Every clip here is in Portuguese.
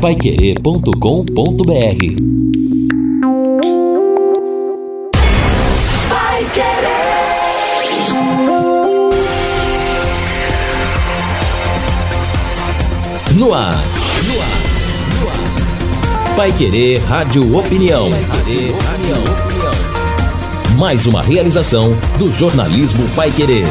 paiquerê.com.br No ar. No ar. Pai Querer Rádio Opinião. Mais uma realização do jornalismo Pai Querer.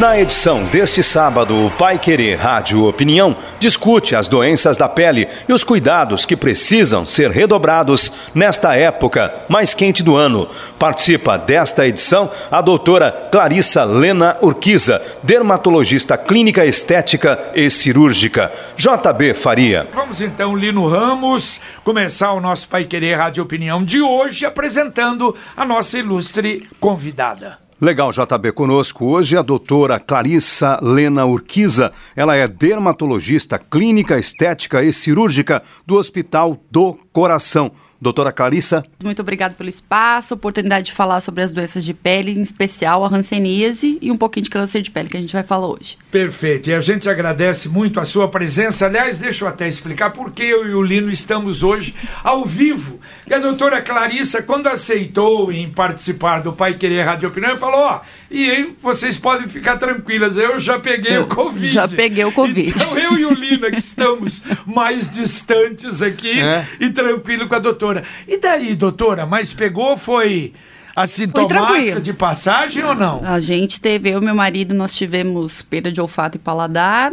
Na edição deste sábado, o Pai Querer Rádio Opinião discute as doenças da pele e os cuidados que precisam ser redobrados nesta época mais quente do ano. Participa desta edição a doutora Clarissa Lena Urquiza, dermatologista clínica estética e cirúrgica. JB Faria. Vamos então, Lino Ramos, começar o nosso Pai Querer Rádio Opinião de hoje apresentando a nossa ilustre convidada. Legal, JB. Conosco hoje a doutora Clarissa Lena Urquiza. Ela é dermatologista clínica, estética e cirúrgica do Hospital do Coração. Doutora Clarissa. Muito obrigada pelo espaço, oportunidade de falar sobre as doenças de pele, em especial a hanseníase e um pouquinho de câncer de pele, que a gente vai falar hoje. Perfeito. E a gente agradece muito a sua presença. Aliás, deixa eu até explicar por que eu e o Lino estamos hoje ao vivo. E a doutora Clarissa, quando aceitou em participar do Pai Querer Rádio Opinião, falou: ó, e aí vocês podem ficar tranquilas, eu já peguei eu o Covid. Já peguei o Covid. Então eu e o Lino que estamos mais distantes aqui é. e tranquilo com a doutora doutora. E daí, doutora, mas pegou, foi assintomática de passagem ou não? A gente teve, eu e meu marido, nós tivemos perda de olfato e paladar,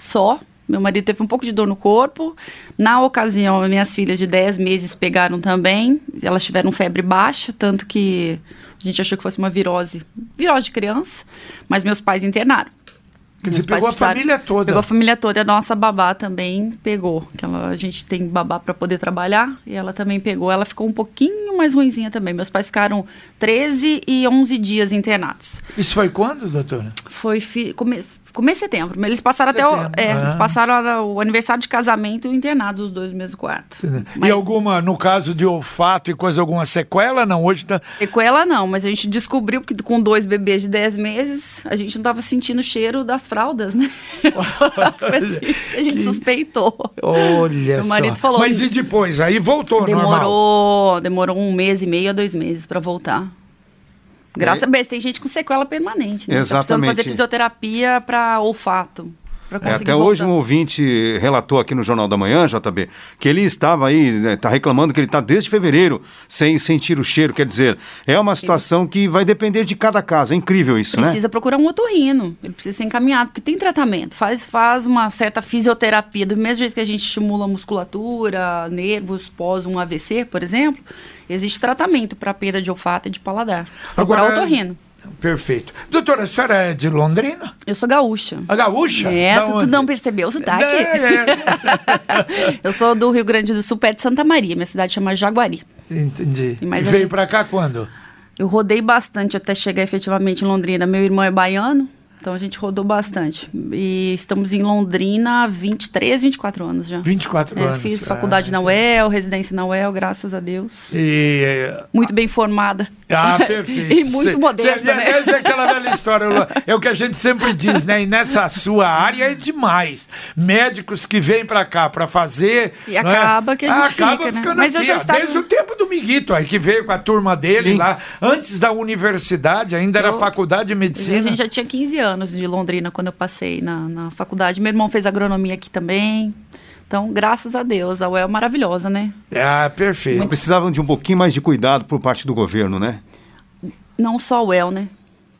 só. Meu marido teve um pouco de dor no corpo. Na ocasião, minhas filhas de 10 meses pegaram também. Elas tiveram febre baixa, tanto que a gente achou que fosse uma virose, virose de criança, mas meus pais internaram. Quer dizer, pegou a família toda. Pegou a família toda. E a nossa babá também pegou. Que ela, a gente tem babá para poder trabalhar. E ela também pegou. Ela ficou um pouquinho mais ruimzinha também. Meus pais ficaram 13 e 11 dias internados. Isso foi quando, doutora? Foi... Fi, come, Começo de setembro. Eles passaram setembro. até o, é, ah. eles passaram o aniversário de casamento internados, os dois no mesmo quarto. Mas... E alguma, no caso de olfato e coisa, alguma sequela? Não, hoje tá. Sequela não, mas a gente descobriu que com dois bebês de 10 meses, a gente não estava sentindo o cheiro das fraldas, né? assim, a gente que... suspeitou. Olha Meu marido só. falou. Mas e depois? Aí voltou, demorou, normal? Demorou um mês e meio a dois meses para voltar. Graças é. a Deus, tem gente com sequela permanente. Né? Exatamente. Tá precisando fazer fisioterapia para olfato. É, até voltar. hoje um ouvinte relatou aqui no Jornal da Manhã, JB, que ele estava aí, está né, reclamando que ele está desde fevereiro sem sentir o cheiro. Quer dizer, é uma situação que vai depender de cada caso. É incrível isso, precisa né? Precisa procurar um otorrino, ele precisa ser encaminhado, porque tem tratamento. Faz, faz uma certa fisioterapia, do mesmo jeito que a gente estimula a musculatura, nervos, pós um AVC, por exemplo, existe tratamento para perda de olfato e de paladar. Procurar Agora, otorrino. Perfeito. Doutora, a senhora é de Londrina? Eu sou gaúcha. A gaúcha? É, tu, tu, não percebeu o sotaque? É, é. eu sou do Rio Grande do Sul, perto de Santa Maria. Minha cidade chama Jaguari. Entendi. E, e veio gente... para cá quando? Eu rodei bastante até chegar efetivamente em Londrina. Meu irmão é baiano, então a gente rodou bastante. E estamos em Londrina há 23, 24 anos já. 24 é, anos. Fiz faculdade ah, na UEL, residência na UEL, graças a Deus. E, é, muito bem formada. Ah, perfeito. e muito cê, modesta, cê, né? Essa é aquela velha história. É o que a gente sempre diz, né? E nessa sua área é demais. Médicos que vêm para cá para fazer. E acaba é? que a gente ah, acaba fica, né? Mas aqui, eu já estava... Desde o tempo do Miguito, aí que veio com a turma dele Sim. lá, antes da universidade, ainda eu, era faculdade de medicina. A gente já tinha 15 anos de Londrina quando eu passei na, na faculdade. Meu irmão fez agronomia aqui também. Então, graças a Deus, a UEL é maravilhosa, né? Ah, perfeito. Muito... Precisavam de um pouquinho mais de cuidado por parte do governo, né? Não só a UEL, né?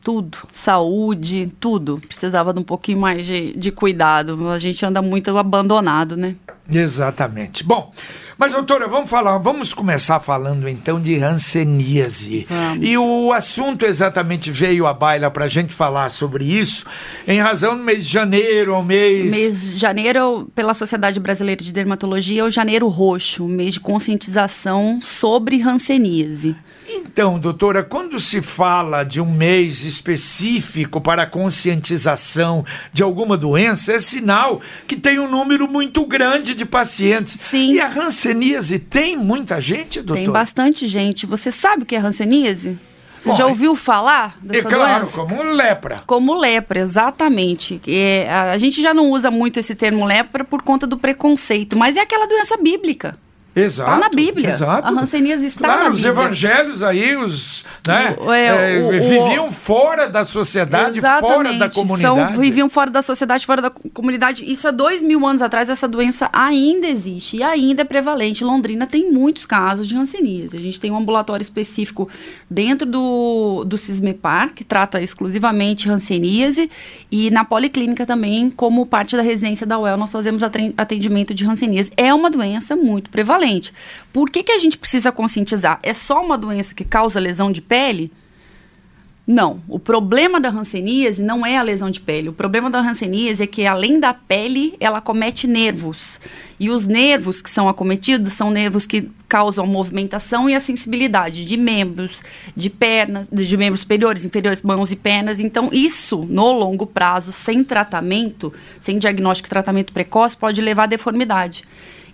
Tudo. Saúde, tudo. Precisava de um pouquinho mais de, de cuidado. A gente anda muito abandonado, né? Exatamente. Bom, mas doutora, vamos falar, vamos começar falando então de hanseníase. Vamos. E o assunto exatamente veio à baila para a gente falar sobre isso em razão do mês de janeiro, o mês... Mês de janeiro, pela Sociedade Brasileira de Dermatologia, é o janeiro roxo, um mês de conscientização sobre hanseníase. Então, doutora, quando se fala de um mês específico para a conscientização de alguma doença, é sinal que tem um número muito grande de pacientes. Sim. E a hanseníase tem muita gente, doutora? Tem bastante gente. Você sabe o que é hanseníase? Você já ouviu falar É dessa claro, doença? como lepra. Como lepra, exatamente. É, a, a gente já não usa muito esse termo lepra por conta do preconceito, mas é aquela doença bíblica. Exato. Está na Bíblia. Exato. A hanseníase está claro, na os Bíblia. evangelhos aí, os, né, O- é, eh, o- o- viviam fora da sociedade, fora da comunidade. São, viviam fora da sociedade, fora da co- comunidade. Isso há dois mil anos atrás, essa doença ainda existe e ainda é prevalente. Londrina tem muitos casos de hanseníase. A gente tem um ambulatório específico dentro do, do Cismepar, que trata exclusivamente hanseníase, e na policlínica também, como parte da residência da UEL, nós fazemos atendimento de hanseníase. É uma doença muito prevalente. Por que, que a gente precisa conscientizar? É só uma doença que causa lesão de pele? Não, o problema da hanseníase não é a lesão de pele. O problema da hanseníase é que além da pele, ela comete nervos. E os nervos que são acometidos são nervos que causam a movimentação e a sensibilidade de membros, de pernas, de membros superiores, inferiores, mãos e pernas. Então, isso, no longo prazo, sem tratamento, sem diagnóstico e tratamento precoce, pode levar à deformidade.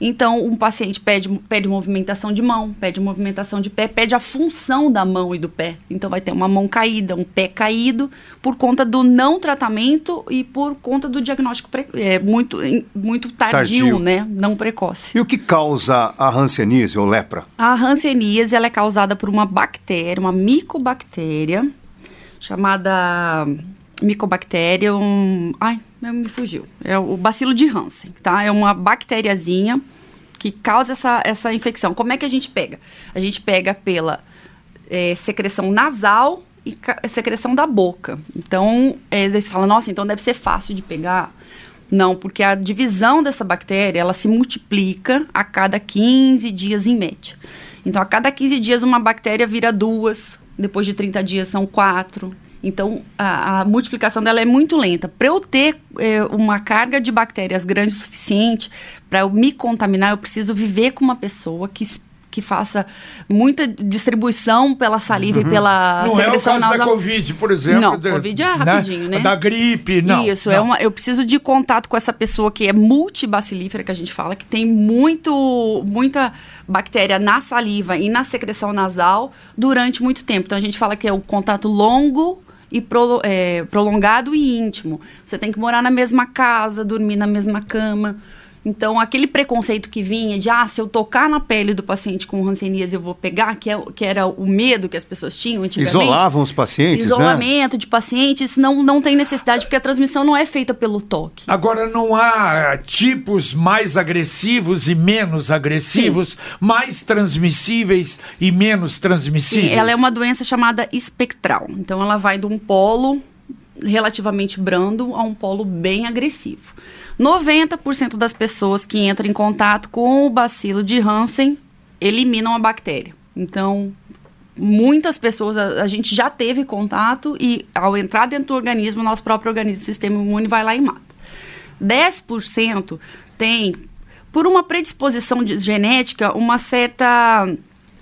Então, um paciente pede, pede movimentação de mão, pede movimentação de pé, pede a função da mão e do pé. Então, vai ter uma mão caída, um pé caído, por conta do não tratamento e por conta do diagnóstico é, muito, muito tardio, Tardio. né? Não precoce. E o que causa a hanseníase ou lepra? A hanseníase ela é causada por uma bactéria, uma micobactéria, chamada Mycobacterium. Ai, me fugiu. É o bacilo de Hansen, tá? É uma bactériazinha que causa essa, essa infecção. Como é que a gente pega? A gente pega pela eh, secreção nasal e secreção da boca. Então, daí você fala, nossa, então deve ser fácil de pegar. Não, porque a divisão dessa bactéria, ela se multiplica a cada 15 dias em média. Então, a cada 15 dias, uma bactéria vira duas, depois de 30 dias são quatro. Então, a, a multiplicação dela é muito lenta. Para eu ter eh, uma carga de bactérias grande o suficiente, para eu me contaminar, eu preciso viver com uma pessoa que, que faça muita distribuição pela saliva e pela Não é o secreção caso da. Covid, por exemplo. Não, da- Covid é rapidinho, né? Da gripe, não. Isso, não. é uma, eu preciso de contato com essa pessoa que é multibacilífera, que a gente fala, que tem muito, muita bactéria na saliva e na secreção nasal durante muito tempo. Então a gente fala que é o contato longo e prolo- é, prolongado e íntimo. Você tem que morar na mesma casa, dormir na mesma cama. Então, aquele preconceito que vinha de, ah, se eu tocar na pele do paciente com hanseníase eu vou pegar, que, é, que era o medo que as pessoas tinham antigamente. Isolavam os pacientes, né? Isolamento de pacientes, não, não tem necessidade, porque a transmissão não é feita pelo toque. Agora, não há tipos mais agressivos e menos agressivos, mais transmissíveis e menos transmissíveis? Sim, ela é uma doença chamada espectral. Então, ela vai de um polo relativamente brando a um polo bem agressivo. 90% das pessoas que entram em contato com o bacilo de Hansen eliminam a bactéria. Então, muitas pessoas, a, a gente já teve contato e ao entrar dentro do organismo, nosso próprio organismo, o sistema imune, vai lá e mata. 10% tem, por uma predisposição de- genética, uma certa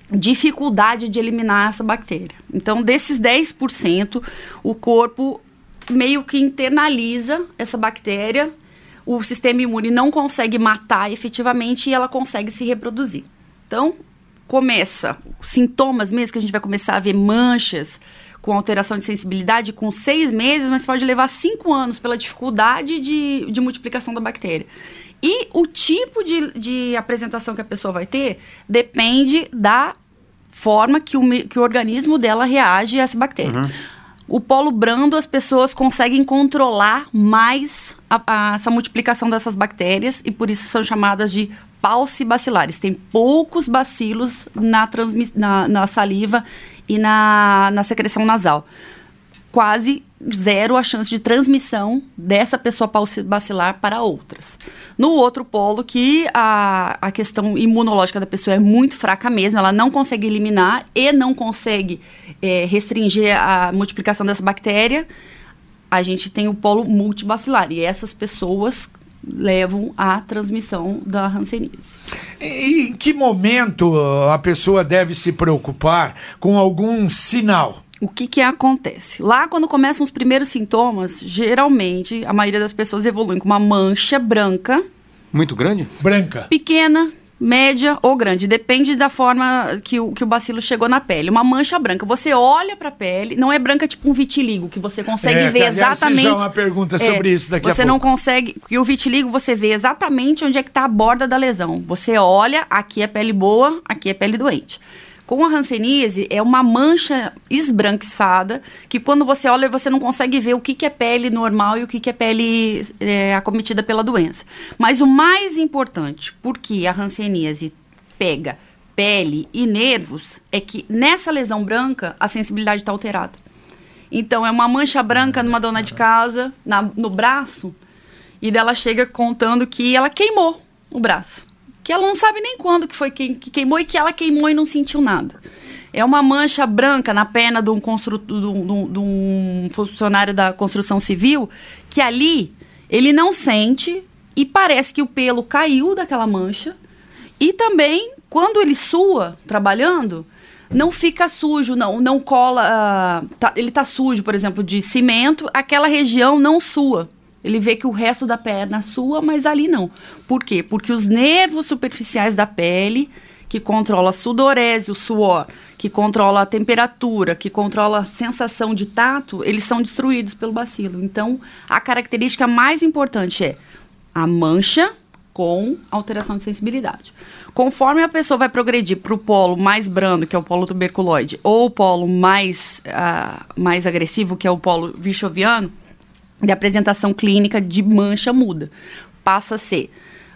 dificuldade de eliminar essa bactéria. Então, desses 10%, o corpo meio que internaliza essa bactéria, o sistema imune não consegue matar efetivamente e ela consegue se reproduzir. Então, começa sintomas mesmo, que a gente vai começar a ver manchas com alteração de sensibilidade com seis meses, mas pode levar cinco anos pela dificuldade de, de multiplicação da bactéria. E o tipo de, de apresentação que a pessoa vai ter depende da forma que o, que o organismo dela reage a essa bactéria. O polo brando, as pessoas conseguem controlar mais a- a- essa multiplicação dessas bactérias e por isso são chamadas de paucibacilares. Tem poucos bacilos na, na, na saliva e na, na secreção nasal. Quase zero a chance de transmissão dessa pessoa paucibacilar para outras. No outro polo, que a, a questão imunológica da pessoa é muito fraca mesmo, ela não consegue eliminar e não consegue eh, restringir a multiplicação dessa bactéria, a gente tem o polo multibacilar. E essas pessoas levam à transmissão da hanseníase. Em que momento uh, a pessoa deve se preocupar com algum sinal? O que que acontece? Lá, quando começam os primeiros sintomas, geralmente, a maioria das pessoas evoluem com uma mancha branca, Muito grande? Branca. pequena, média ou grande. Depende da forma que o, que o bacilo chegou na pele. Uma mancha branca. Você olha para a pele, não é branca tipo um vitiligo, que você consegue É, ver que, aliás, exatamente. já uma pergunta sobre isso daqui a Você não pouco. consegue. E o vitiligo você vê exatamente onde é que está a borda da lesão. Você olha, aqui é pele boa, aqui é pele doente. Com a hanseníase, é uma mancha esbranquiçada, que quando você olha, você não consegue ver o que, que é pele normal e o que, que é pele é, acometida pela doença. Mas o mais importante, porque a hanseníase pega pele e nervos, é que nessa lesão branca, a sensibilidade está alterada. Então, é uma mancha branca numa dona de casa, na- no braço, e dela chega contando que ela queimou o braço. Que ela não sabe nem quando que foi que, que queimou e que ela queimou e não sentiu nada. É uma mancha branca na perna de um, constru, um- de um- de um funcionário da construção civil que ali ele não sente e parece que o pelo caiu daquela mancha. E também, quando ele sua trabalhando, não fica sujo, não, não cola. ah, tá- ele tá sujo, por exemplo, de cimento, aquela região não sua. Ele vê que o resto da perna sua, mas ali não. Por quê? Porque os nervos superficiais da pele, que controla a sudorese, o suor, que controla a temperatura, que controla a sensação de tato, eles são destruídos pelo bacilo. Então, a característica mais importante é a mancha com alteração de sensibilidade. Conforme a pessoa vai progredir para o polo mais brando, que é o polo tuberculoide, ou o polo mais, ah, mais agressivo, que é o polo vichoviano, e a apresentação clínica de mancha muda. Passa a ser,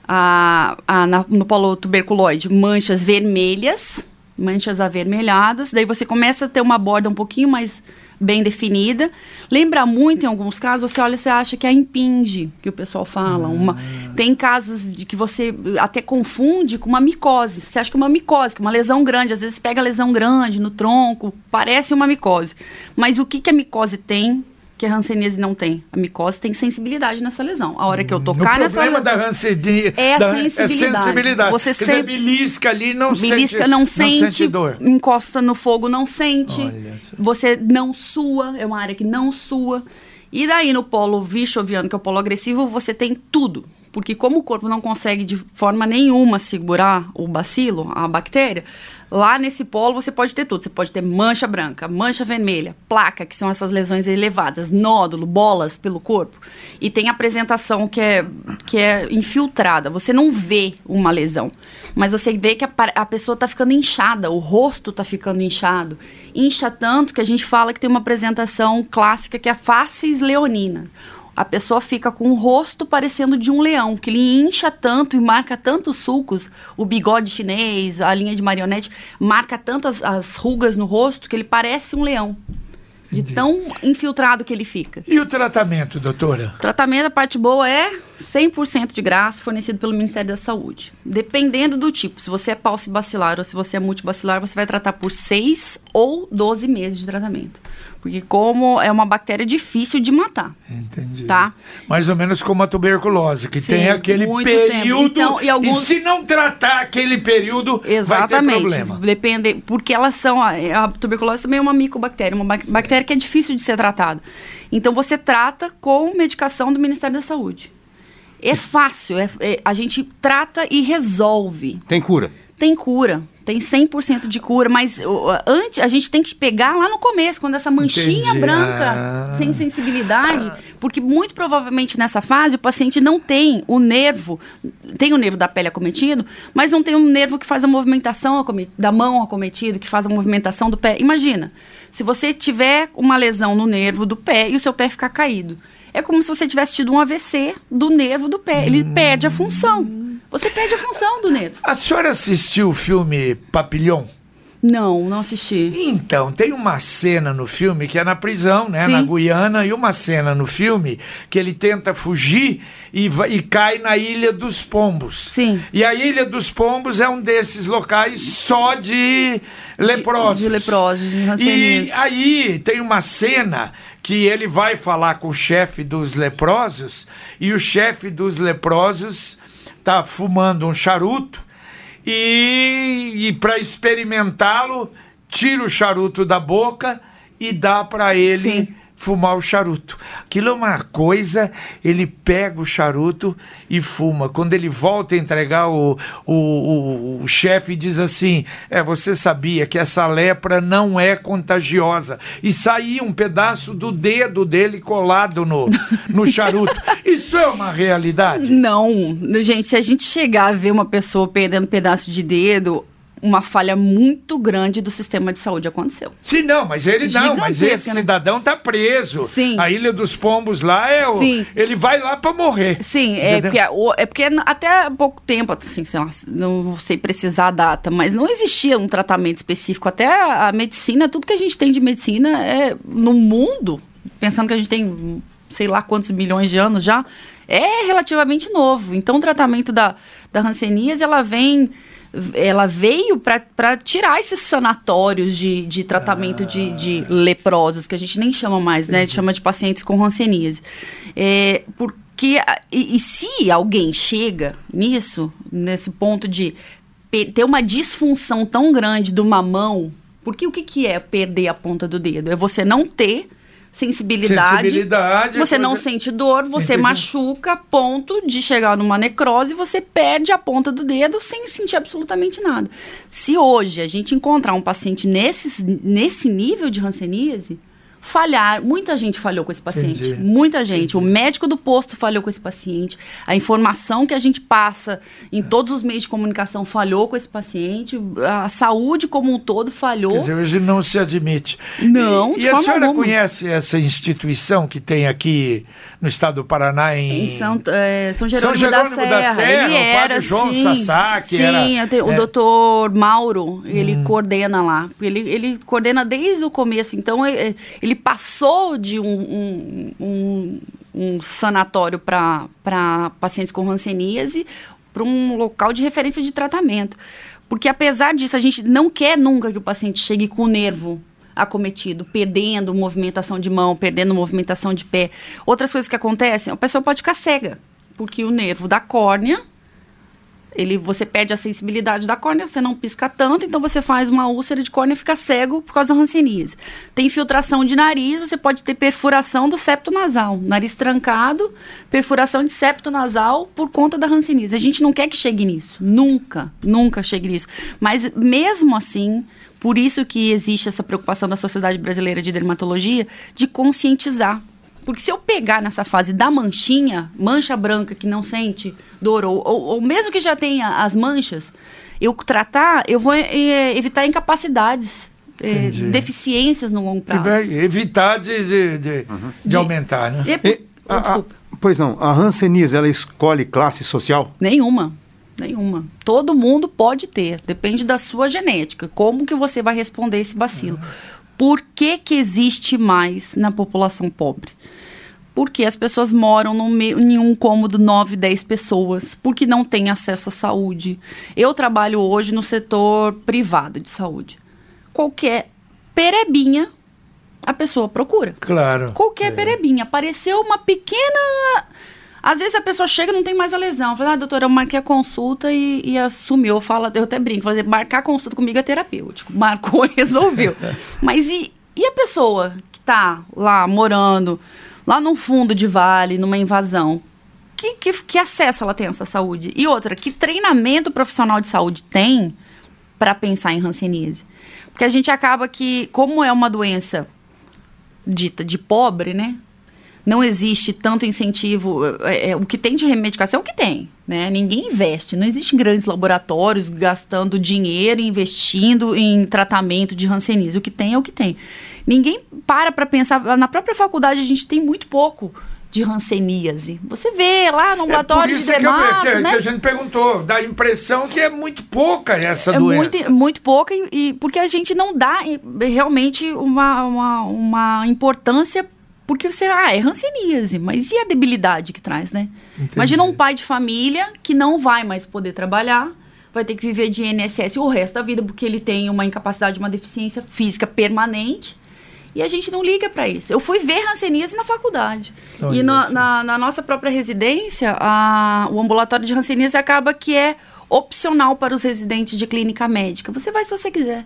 ah, ah, na- no polo tuberculoide, manchas vermelhas, manchas avermelhadas, daí você começa a ter uma borda um pouquinho mais bem definida. Lembra muito, em alguns casos, você olha você acha que é a impinge, que o pessoal fala. Uma, tem casos de que você até confunde com uma micose. Você acha que é uma micose, que é uma lesão grande. Às vezes pega lesão grande no tronco, parece uma micose. Mas o que, que a micose tem que a hanseníase não tem? A micose tem sensibilidade nessa lesão. A hora que eu O tocar nessa problema lesão... da hanseníase É a da, sensibilidade. É sensibilidade. Você Quer dizer, sempre- belisca ali, não Belisca sente, não sente, dor. encosta no fogo não sente, você não sua, é uma área que não sua. E daí no polo vichoviano, que é o polo agressivo, você tem tudo. Porque como o corpo não consegue de forma nenhuma segurar o bacilo, a bactéria, lá nesse polo você pode ter tudo. Você pode ter mancha branca, mancha vermelha, placa, que são essas lesões elevadas, nódulo, bolas pelo corpo. E tem apresentação que é, que é infiltrada. Você não vê uma lesão, mas você vê que a, a pessoa está ficando inchada, o rosto está ficando inchado. Incha tanto que a gente fala que tem uma apresentação clássica que é a face leonina. A pessoa fica com o rosto parecendo de um leão, que ele incha tanto e marca tantos sulcos, o bigode chinês, a linha de marionete, marca tantas as rugas no rosto que ele parece um leão. De Entendi. tão infiltrado que ele fica. E o tratamento, doutora? O tratamento, a parte boa é 100% de graça, fornecido pelo Ministério da Saúde. Dependendo do tipo, se você é paucibacilar ou se você é multibacilar, você vai tratar por 6 ou 12 meses de tratamento. Porque como é uma bactéria difícil de matar, Entendi. tá? Mais ou menos como a tuberculose, que Sim, tem aquele período. Então, e alguns- se não tratar aquele período, vai ter Exatamente. problema. Depende, porque elas são. A, tuberculose também é uma micobactéria, uma bac- bactéria que é difícil de ser tratada. Então você trata com medicação do Ministério da Saúde. É fácil, é- é- a gente trata e resolve. Tem cura. Tem cura, tem 100% de cura, mas o- antes a gente tem que pegar lá no começo, quando essa manchinha Entendi. branca, Ah. sem sensibilidade, porque muito provavelmente nessa fase o paciente não tem o nervo, tem o nervo da pele acometido, mas não tem um nervo que faz a movimentação da mão acometido, que faz a movimentação do pé. Imagina, se você tiver uma lesão no nervo do pé e o seu pé ficar caído. É como se você tivesse tido um AVC do nervo do pé. Ele perde a função. Você perde a função do nervo. A senhora assistiu o filme Papillon? Não, não assisti. Então, tem uma cena no filme que é na prisão, né? Sim. Na Guiana, e uma cena no filme que ele tenta fugir e, vai- e cai na Ilha dos Pombos. Sim. E a Ilha dos Pombos é um desses locais só de leprosos. de leprosos, de E aí tem uma cena que ele vai falar com o chefe dos leprosos e o chefe dos leprosos tá fumando um charuto e, e para experimentá-lo tira o charuto da boca e dá para ele Sim. Fumar o charuto. Aquilo é uma coisa, ele pega o charuto e fuma. Quando ele volta a entregar, o, o, o, o chefe diz assim: É, você sabia que essa lepra não é contagiosa. E saía um pedaço do dedo dele colado no, no charuto. Isso é uma realidade? Não. Gente, se a gente chegar a ver uma pessoa perdendo pedaço de dedo, uma falha muito grande do sistema de saúde aconteceu. Sim, não, mas ele não, mas esse né? cidadão está preso. Sim. A Ilha dos Pombos lá é o. Sim. Ele vai lá para morrer. Sim, é porque, é porque até há pouco tempo, assim, sei lá, não sei precisar a data, mas não existia um tratamento específico. Até a medicina, tudo que a gente tem de medicina é no mundo, pensando que a gente tem sei lá quantos milhões de anos já, é relativamente novo. Então, o tratamento da, da hanseníase, ela vem ela veio para tirar esses sanatórios de, de tratamento ah. de, de, leprosos, que a gente nem chama mais, né? Chama de pacientes com hanseníase. É, porque, e, e se alguém chega nisso, nesse ponto de ter uma disfunção tão grande de uma mão, porque o que, que é perder a ponta do dedo? É você não ter sensibilidade. sensibilidade você não sente dor, você Entendi. machuca, ponto de chegar numa necrose, você perde a ponta do dedo sem sentir absolutamente nada. Se hoje a gente encontrar um paciente nesse, nesse nível de hanseníase, falhar. Muita gente falhou com esse paciente. Entendi. Muita gente. Entendi. O médico do posto falhou com esse paciente. A informação que a gente passa em todos os meios de comunicação falhou com esse paciente. A saúde como um todo falhou. Quer dizer, hoje não se admite. Não, E, e a senhora alguma. conhece essa instituição que tem aqui no estado do Paraná em, em São, é, São Jerônimo, São Jerônimo da, da Serra. Serra ele o padre João sim, Sasaki. Sim, era, o é. doutor Mauro, ele hum. coordena lá. Ele, ele coordena desde o começo. Então, ele, ele passou de um, um, um, um sanatório para pacientes com hanseníase para um local de referência de tratamento. Porque apesar disso, a gente não quer nunca que o paciente chegue com o nervo acometido, perdendo movimentação de mão, perdendo movimentação de pé. Outras coisas que acontecem, a pessoa pode ficar cega, porque o nervo da córnea ele, você perde a sensibilidade da córnea, você não pisca tanto, então você faz uma úlcera de córnea e fica cego por causa da hanseníase. Tem infiltração de nariz, você pode ter perfuração do septo nasal. Nariz trancado, perfuração de septo nasal por conta da hanseníase. A gente não quer que chegue nisso. Nunca, nunca chegue nisso. Mas mesmo assim, por isso que existe essa preocupação da Sociedade Brasileira de Dermatologia de conscientizar porque se eu pegar nessa fase da manchinha, mancha branca que não sente dor, ou, ou, ou mesmo que já tenha as manchas, eu tratar, eu vou é, evitar incapacidades. É, deficiências no longo prazo. Evitar de, de, de, uhum. de aumentar, né? E, e, a, a, pois não, a Hanseníase, ela escolhe classe social? Nenhuma. Nenhuma. Todo mundo pode ter, depende da sua genética. Como que você vai responder esse bacilo? Uhum. Por que, que existe mais na população pobre? Porque as pessoas moram no meio, em um cômodo 9, 10 pessoas, porque não tem acesso à saúde. Eu trabalho hoje no setor privado de saúde. Qualquer perebinha a pessoa procura. Claro. Qualquer é. perebinha. Apareceu uma pequena às vezes a pessoa chega e não tem mais a lesão. Fala, ah, doutora, eu marquei a consulta e, e assumiu. Fala, eu até brinco, fazer marcar consulta comigo é terapêutico. Marcou e resolveu. Mas e, e a pessoa que está lá morando, lá no fundo de vale, numa invasão? Que, que, que acesso ela tem a essa saúde? E outra, que treinamento profissional de saúde tem para pensar em hanseníase? Porque a gente acaba que, como é uma doença dita de pobre, né? Não existe tanto incentivo. É, é, o que tem de remedicação é o que tem. Né? Ninguém investe. Não existe grandes laboratórios gastando dinheiro, investindo em tratamento de hanseníase. O que tem é o que tem. Ninguém para para pensar. Na própria faculdade a gente tem muito pouco de hanseníase. Você vê lá no ambulatório é de dermato, que, que, né? que, a gente perguntou, dá a impressão que é muito pouca essa é doença. Muito, muito pouca e, e, porque a gente não dá realmente uma, uma, uma importância porque você, ah, é hanseníase, mas e a debilidade que traz, né? Entendi. Imagina um pai de família que não vai mais poder trabalhar, vai ter que viver de INSS o resto da vida, porque ele tem uma incapacidade, uma deficiência física permanente. E a gente não liga para isso. Eu fui ver hanseníase na faculdade. E na, na, na, nossa própria residência, a, o ambulatório de hanseníase acaba que é opcional para os residentes de clínica médica. Você vai se você quiser.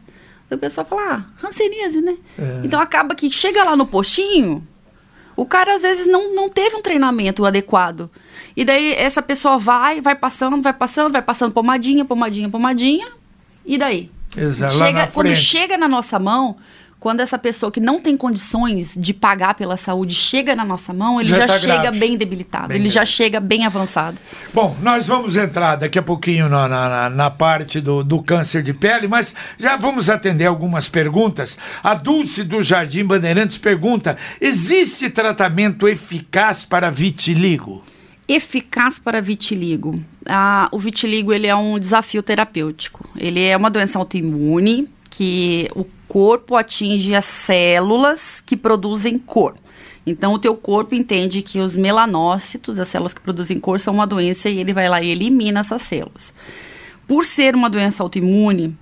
o pessoal fala, ah, hanseníase, né? É. Então acaba que chega lá no postinho, O cara às vezes não, não teve um treinamento adequado. E daí essa pessoa vai, vai passando, vai passando, vai passando pomadinha, pomadinha, pomadinha. E daí? Exato, chega, quando frente. chega na nossa mão, quando essa pessoa que não tem condições de pagar pela saúde chega na nossa mão, ele Já já, tá chega grave. bem debilitado, Bem ele já grave. chega bem avançado. Bom, nós vamos entrar daqui a pouquinho na, na- na- na parte do, do câncer de pele, mas já vamos atender algumas perguntas. A Dulce do Jardim Bandeirantes pergunta: existe tratamento eficaz para vitiligo? Eficaz para vitiligo. Ah, o vitiligo ele é um desafio terapêutico. Ele é uma doença autoimune que o corpo atinge as células que produzem cor. Então o teu corpo entende que os melanócitos, as células que produzem cor, são uma doença e ele vai lá e elimina essas células. Por ser uma doença autoimune,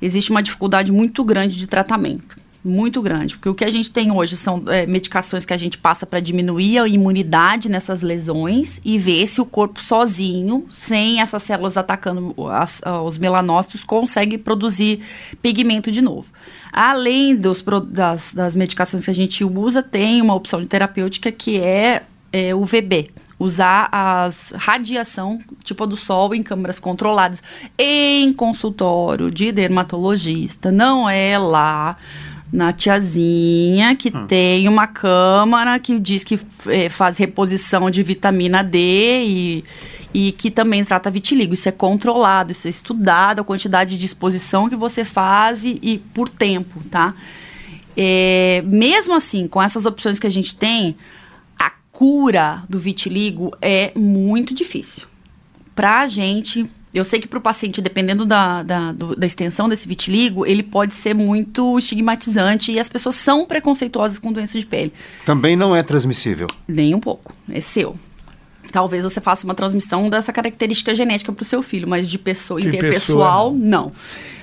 existe uma dificuldade muito grande de tratamento. Muito grande. Porque o que a gente tem hoje são é, medicações que a gente passa para diminuir a imunidade nessas lesões e ver se o corpo sozinho, sem essas células atacando as- os melanócitos, consegue produzir pigmento de novo. Além dos, das, das medicações que a gente usa, tem uma opção de terapêutica que é, é o VB usar as radiação tipo a do sol em câmaras controladas em consultório de dermatologista não é lá na tiazinha que tem uma câmara que diz que eh, faz reposição de vitamina D e, e que também trata vitiligo. Isso é controlado, isso é estudado, a quantidade de exposição que você faz e, e por tempo, tá? É, mesmo assim, com essas opções que a gente tem, a cura do vitiligo é muito difícil. Pra gente, eu sei que pro paciente, dependendo da, da, do- da extensão desse vitiligo, ele pode ser muito estigmatizante e as pessoas são preconceituosas com doença de pele. Também não é transmissível. Nem um pouco. É seu. Talvez você faça uma transmissão dessa característica genética para o seu filho, mas de pessoa De interpessoal, pessoa, não.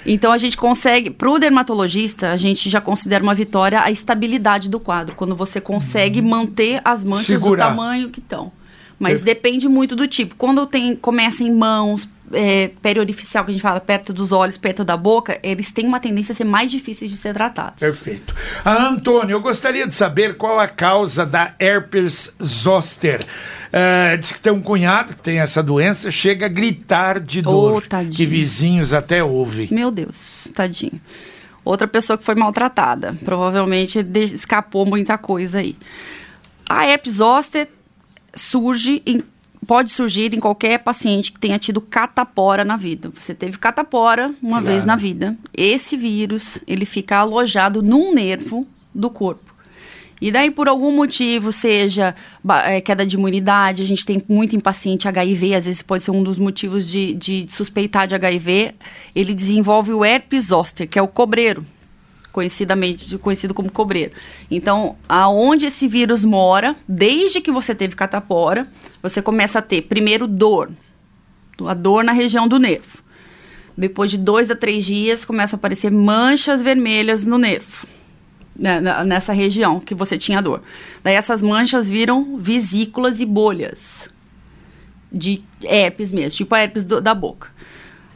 Então a gente consegue, para o dermatologista, a gente já considera uma vitória a estabilidade do quadro, quando você consegue manter as manchas Segurar. do tamanho que estão. Mas depende muito do tipo. Quando tem, começa em mãos, é, periorificial, que a gente fala perto dos olhos, perto da boca, eles têm uma tendência a ser mais difíceis de ser tratados. Perfeito. A Antônio, eu gostaria de saber qual a causa da herpes zoster. É, diz que tem um cunhado que tem essa doença, chega a gritar de dor, tadinho. que vizinhos até ouvem. Meu Deus, tadinho. Outra pessoa que foi maltratada. Provavelmente escapou muita coisa aí. A herpes zoster surge em- pode surgir em qualquer paciente que tenha tido catapora na vida. Você teve catapora uma Claro. vez na vida. Esse vírus, ele fica alojado num nervo do corpo. E daí, por algum motivo, seja eh, queda de imunidade, a gente tem muito em paciente HIV, às vezes pode ser um dos motivos de, de suspeitar de HIV, ele desenvolve o herpes zoster, que é o cobreiro, conhecidamente conhecido como cobreiro. Então, aonde esse vírus mora, desde que você teve catapora, você começa a ter primeiro dor, a dor na região do nervo. Depois de dois a três dias, começam a aparecer manchas vermelhas no nervo né, nessa região que você tinha dor. Daí essas manchas viram vesículas e bolhas de herpes mesmo, tipo a herpes do- da boca.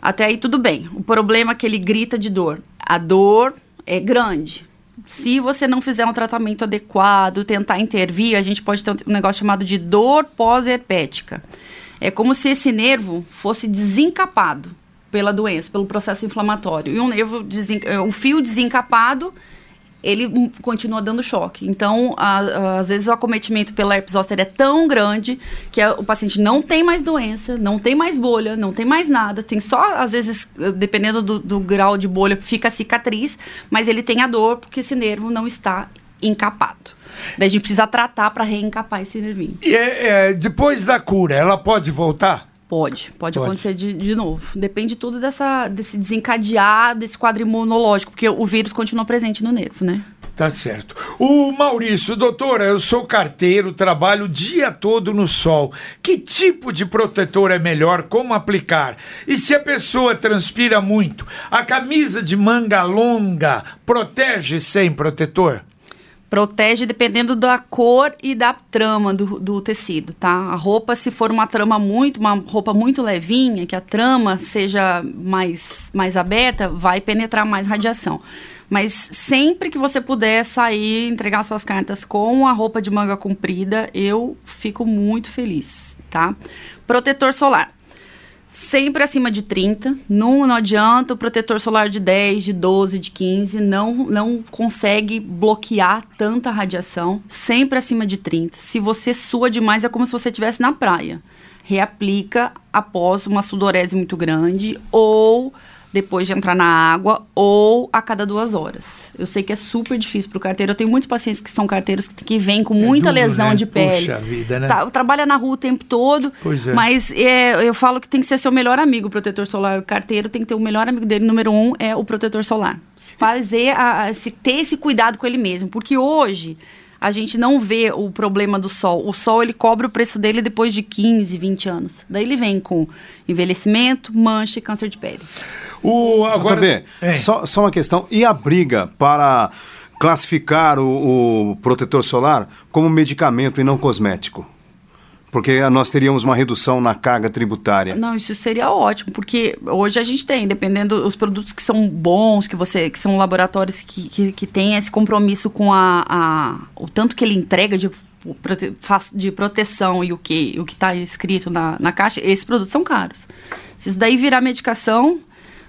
Até aí tudo bem. O problema é que ele grita de dor. A dor é grande. Se você não fizer um tratamento adequado, tentar intervir, a gente pode ter um negócio chamado de dor pós-herpética. É como se esse nervo fosse desencapado pela doença, pelo processo inflamatório. E um nervo, eh, um fio desencapado, ele continua dando choque. Então, a- a- às vezes o acometimento pela herpes zoster é tão grande que a- o paciente não tem mais doença, não tem mais bolha, não tem mais nada. Tem só, às vezes, dependendo do, do grau de bolha, fica a cicatriz, mas ele tem a dor porque esse nervo não está encapado. Daí a gente precisa tratar para reencapar esse nervinho. E é, é, depois da cura, ela pode voltar? Pode, pode, Pode. acontecer de, de novo. Depende tudo dessa, desse desencadear desse quadro imunológico, porque o vírus continua presente no nervo, né? Tá certo. O Maurício, doutora, eu sou carteiro, trabalho o dia todo no sol. Que tipo de protetor é melhor? Como aplicar? E se a pessoa transpira muito, a camisa de manga longa protege sem protetor? Protege dependendo da cor e da trama do, do tecido, tá? A roupa, se for uma trama muito, uma roupa muito levinha, que a trama seja mais, mais aberta, vai penetrar mais radiação. Mas sempre que você puder sair, entregar suas cartas com a roupa de manga comprida, eu fico muito feliz, tá? Protetor solar. Sempre acima de 30. Não, não adianta o protetor solar de 10, de 12, de 15. Não, não consegue bloquear tanta radiação. Sempre acima de 30. Se você sua demais, é como se você estivesse na praia. Reaplica após uma sudorese muito grande ou depois de entrar na água ou a cada duas horas. Eu sei que é super difícil para o carteiro. Eu tenho muitos pacientes que são carteiros que, que vêm com muita é duro, lesão né? de pele. Puxa vida, né? Tá, trabalha na rua o tempo todo. Pois é. Mas é, eu falo que tem que ser seu melhor amigo o protetor solar. O carteiro tem que ter o melhor amigo dele. Número um é o protetor solar. Fazer, a, a, se, ter esse cuidado com ele mesmo. Porque hoje a gente não vê o problema do sol. O sol ele cobra o preço dele depois de 15, 20 anos. Daí ele vem com envelhecimento, mancha e câncer de pele. O, agora, bem, só, só uma questão. E a briga para classificar o, o protetor solar como medicamento e não cosmético? Porque nós teríamos uma redução na carga tributária. Não, isso seria ótimo, porque hoje a gente tem, dependendo dos produtos que são bons, que você, que são laboratórios que, que, que têm esse compromisso com a, a, o tanto que ele entrega de, de proteção e o que o está escrito na, na caixa, esses produtos são caros. Se isso daí virar medicação,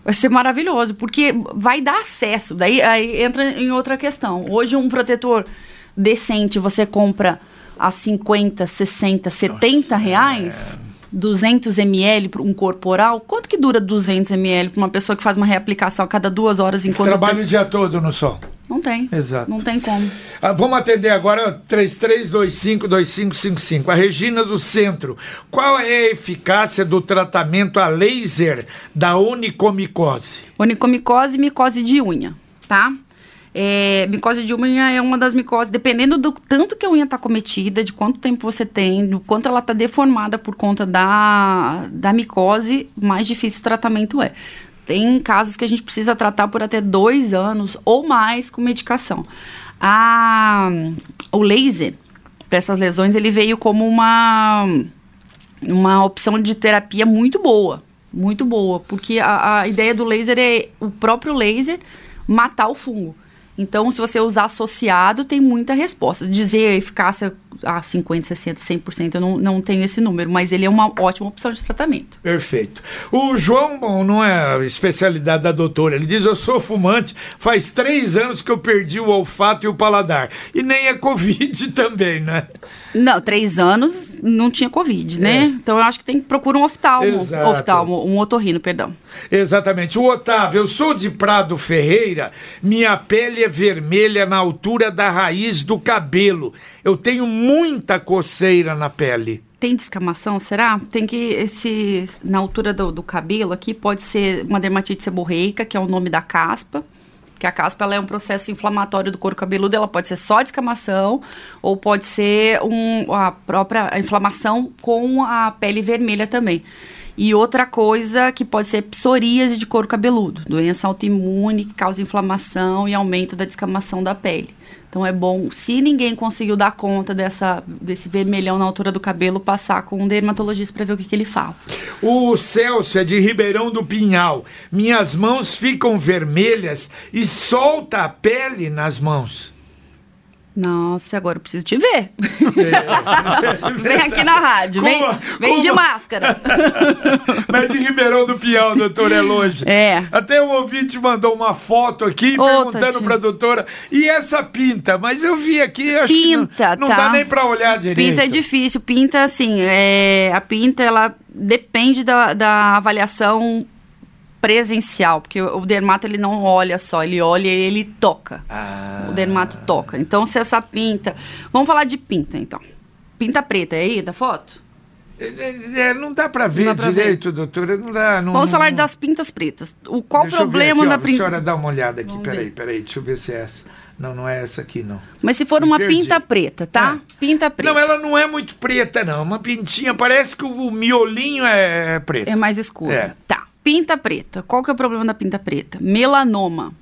vai ser maravilhoso, porque vai dar acesso. Daí aí entra em outra questão. Hoje um protetor decente você compra a 50, 60, 70 Nossa, reais. É... 200 ml para um corporal, quanto que dura 200 ml para uma pessoa que faz uma reaplicação a cada duas horas enquanto trabalha o dia todo no sol? Não tem. Exato. Não tem como. Ah, vamos atender agora 33252555. A Regina do Centro. Qual é a eficácia do tratamento a laser da onicomicose? Onicomicose e micose de unha, tá? É, micose de unha é uma das micoses, dependendo do tanto que a unha está cometida, de quanto tempo você tem, do quanto ela está deformada por conta da, da micose, mais difícil o tratamento é. Tem casos que a gente precisa tratar por até dois anos ou mais com medicação. A, o laser, para essas lesões, ele veio como uma, uma opção de terapia muito boa. Muito boa, porque a, a ideia do laser é o próprio laser matar o fungo. Então, se você usar associado, tem muita resposta. Dizer a eficácia a 50, 60, 100%, eu não, não tenho esse número, mas ele é uma ótima opção de tratamento. Perfeito. O João, bom, não é a especialidade da doutora, ele diz: Eu sou fumante, faz três anos que eu perdi o olfato e o paladar. E nem é Covid também, né? Não, três anos não tinha Covid, né? É. Então eu acho que tem que procurar um oftalmo, Exato. oftalmo, um otorrino, perdão. Exatamente. O Otávio, eu sou de Prado Ferreira, minha pele é vermelha na altura da raiz do cabelo. Eu tenho muita coceira na pele. Tem descamação, será? Tem que, esse, na altura do, do cabelo aqui, pode ser uma dermatite seborreica, que é o nome da caspa porque a caspa ela é um processo inflamatório do couro cabeludo, ela pode ser só descamação ou pode ser um, a própria inflamação com a pele vermelha também. E outra coisa que pode ser psoríase de couro cabeludo, doença autoimune que causa inflamação e aumento da descamação da pele. Então é bom, se ninguém conseguiu dar conta dessa, desse vermelhão na altura do cabelo, passar com um dermatologista para ver o que, que ele fala. O Celso é de Ribeirão do Pinhal. Minhas mãos ficam vermelhas e solta a pele nas mãos. Nossa, agora eu preciso te ver. Vem aqui na rádio, vem, vem de máscara. Mas é de Ribeirão do Piau, doutor, é longe. É. Até o ouvinte mandou uma foto aqui Ô, perguntando para a doutora, e essa pinta? Mas eu vi aqui, acho pinta, que não, não tá. dá nem para olhar direito. Pinta é difícil, pinta assim, é, a pinta ela depende da, da avaliação presencial, porque o dermato ele não olha só, ele olha e ele toca. Ah. O dermato toca. Então, se essa pinta. Vamos falar de pinta, então. Pinta preta é aí da foto? É, é, é não dá para ver dá direito, ver. doutora. Não dá, não, Vamos falar das pintas pretas. O, qual o problema aqui, da pinta? A senhora dá uma olhada aqui. Vamos peraí, ver. peraí. Deixa eu ver se é essa. Não, não é essa aqui, não. Mas se for Me uma perdi. pinta preta, tá? É. Pinta preta. Não, ela não é muito preta, não. Uma pintinha, parece que o miolinho é preto. É mais escuro. É. Tá. Pinta preta. Qual que é o problema da pinta preta? Melanoma.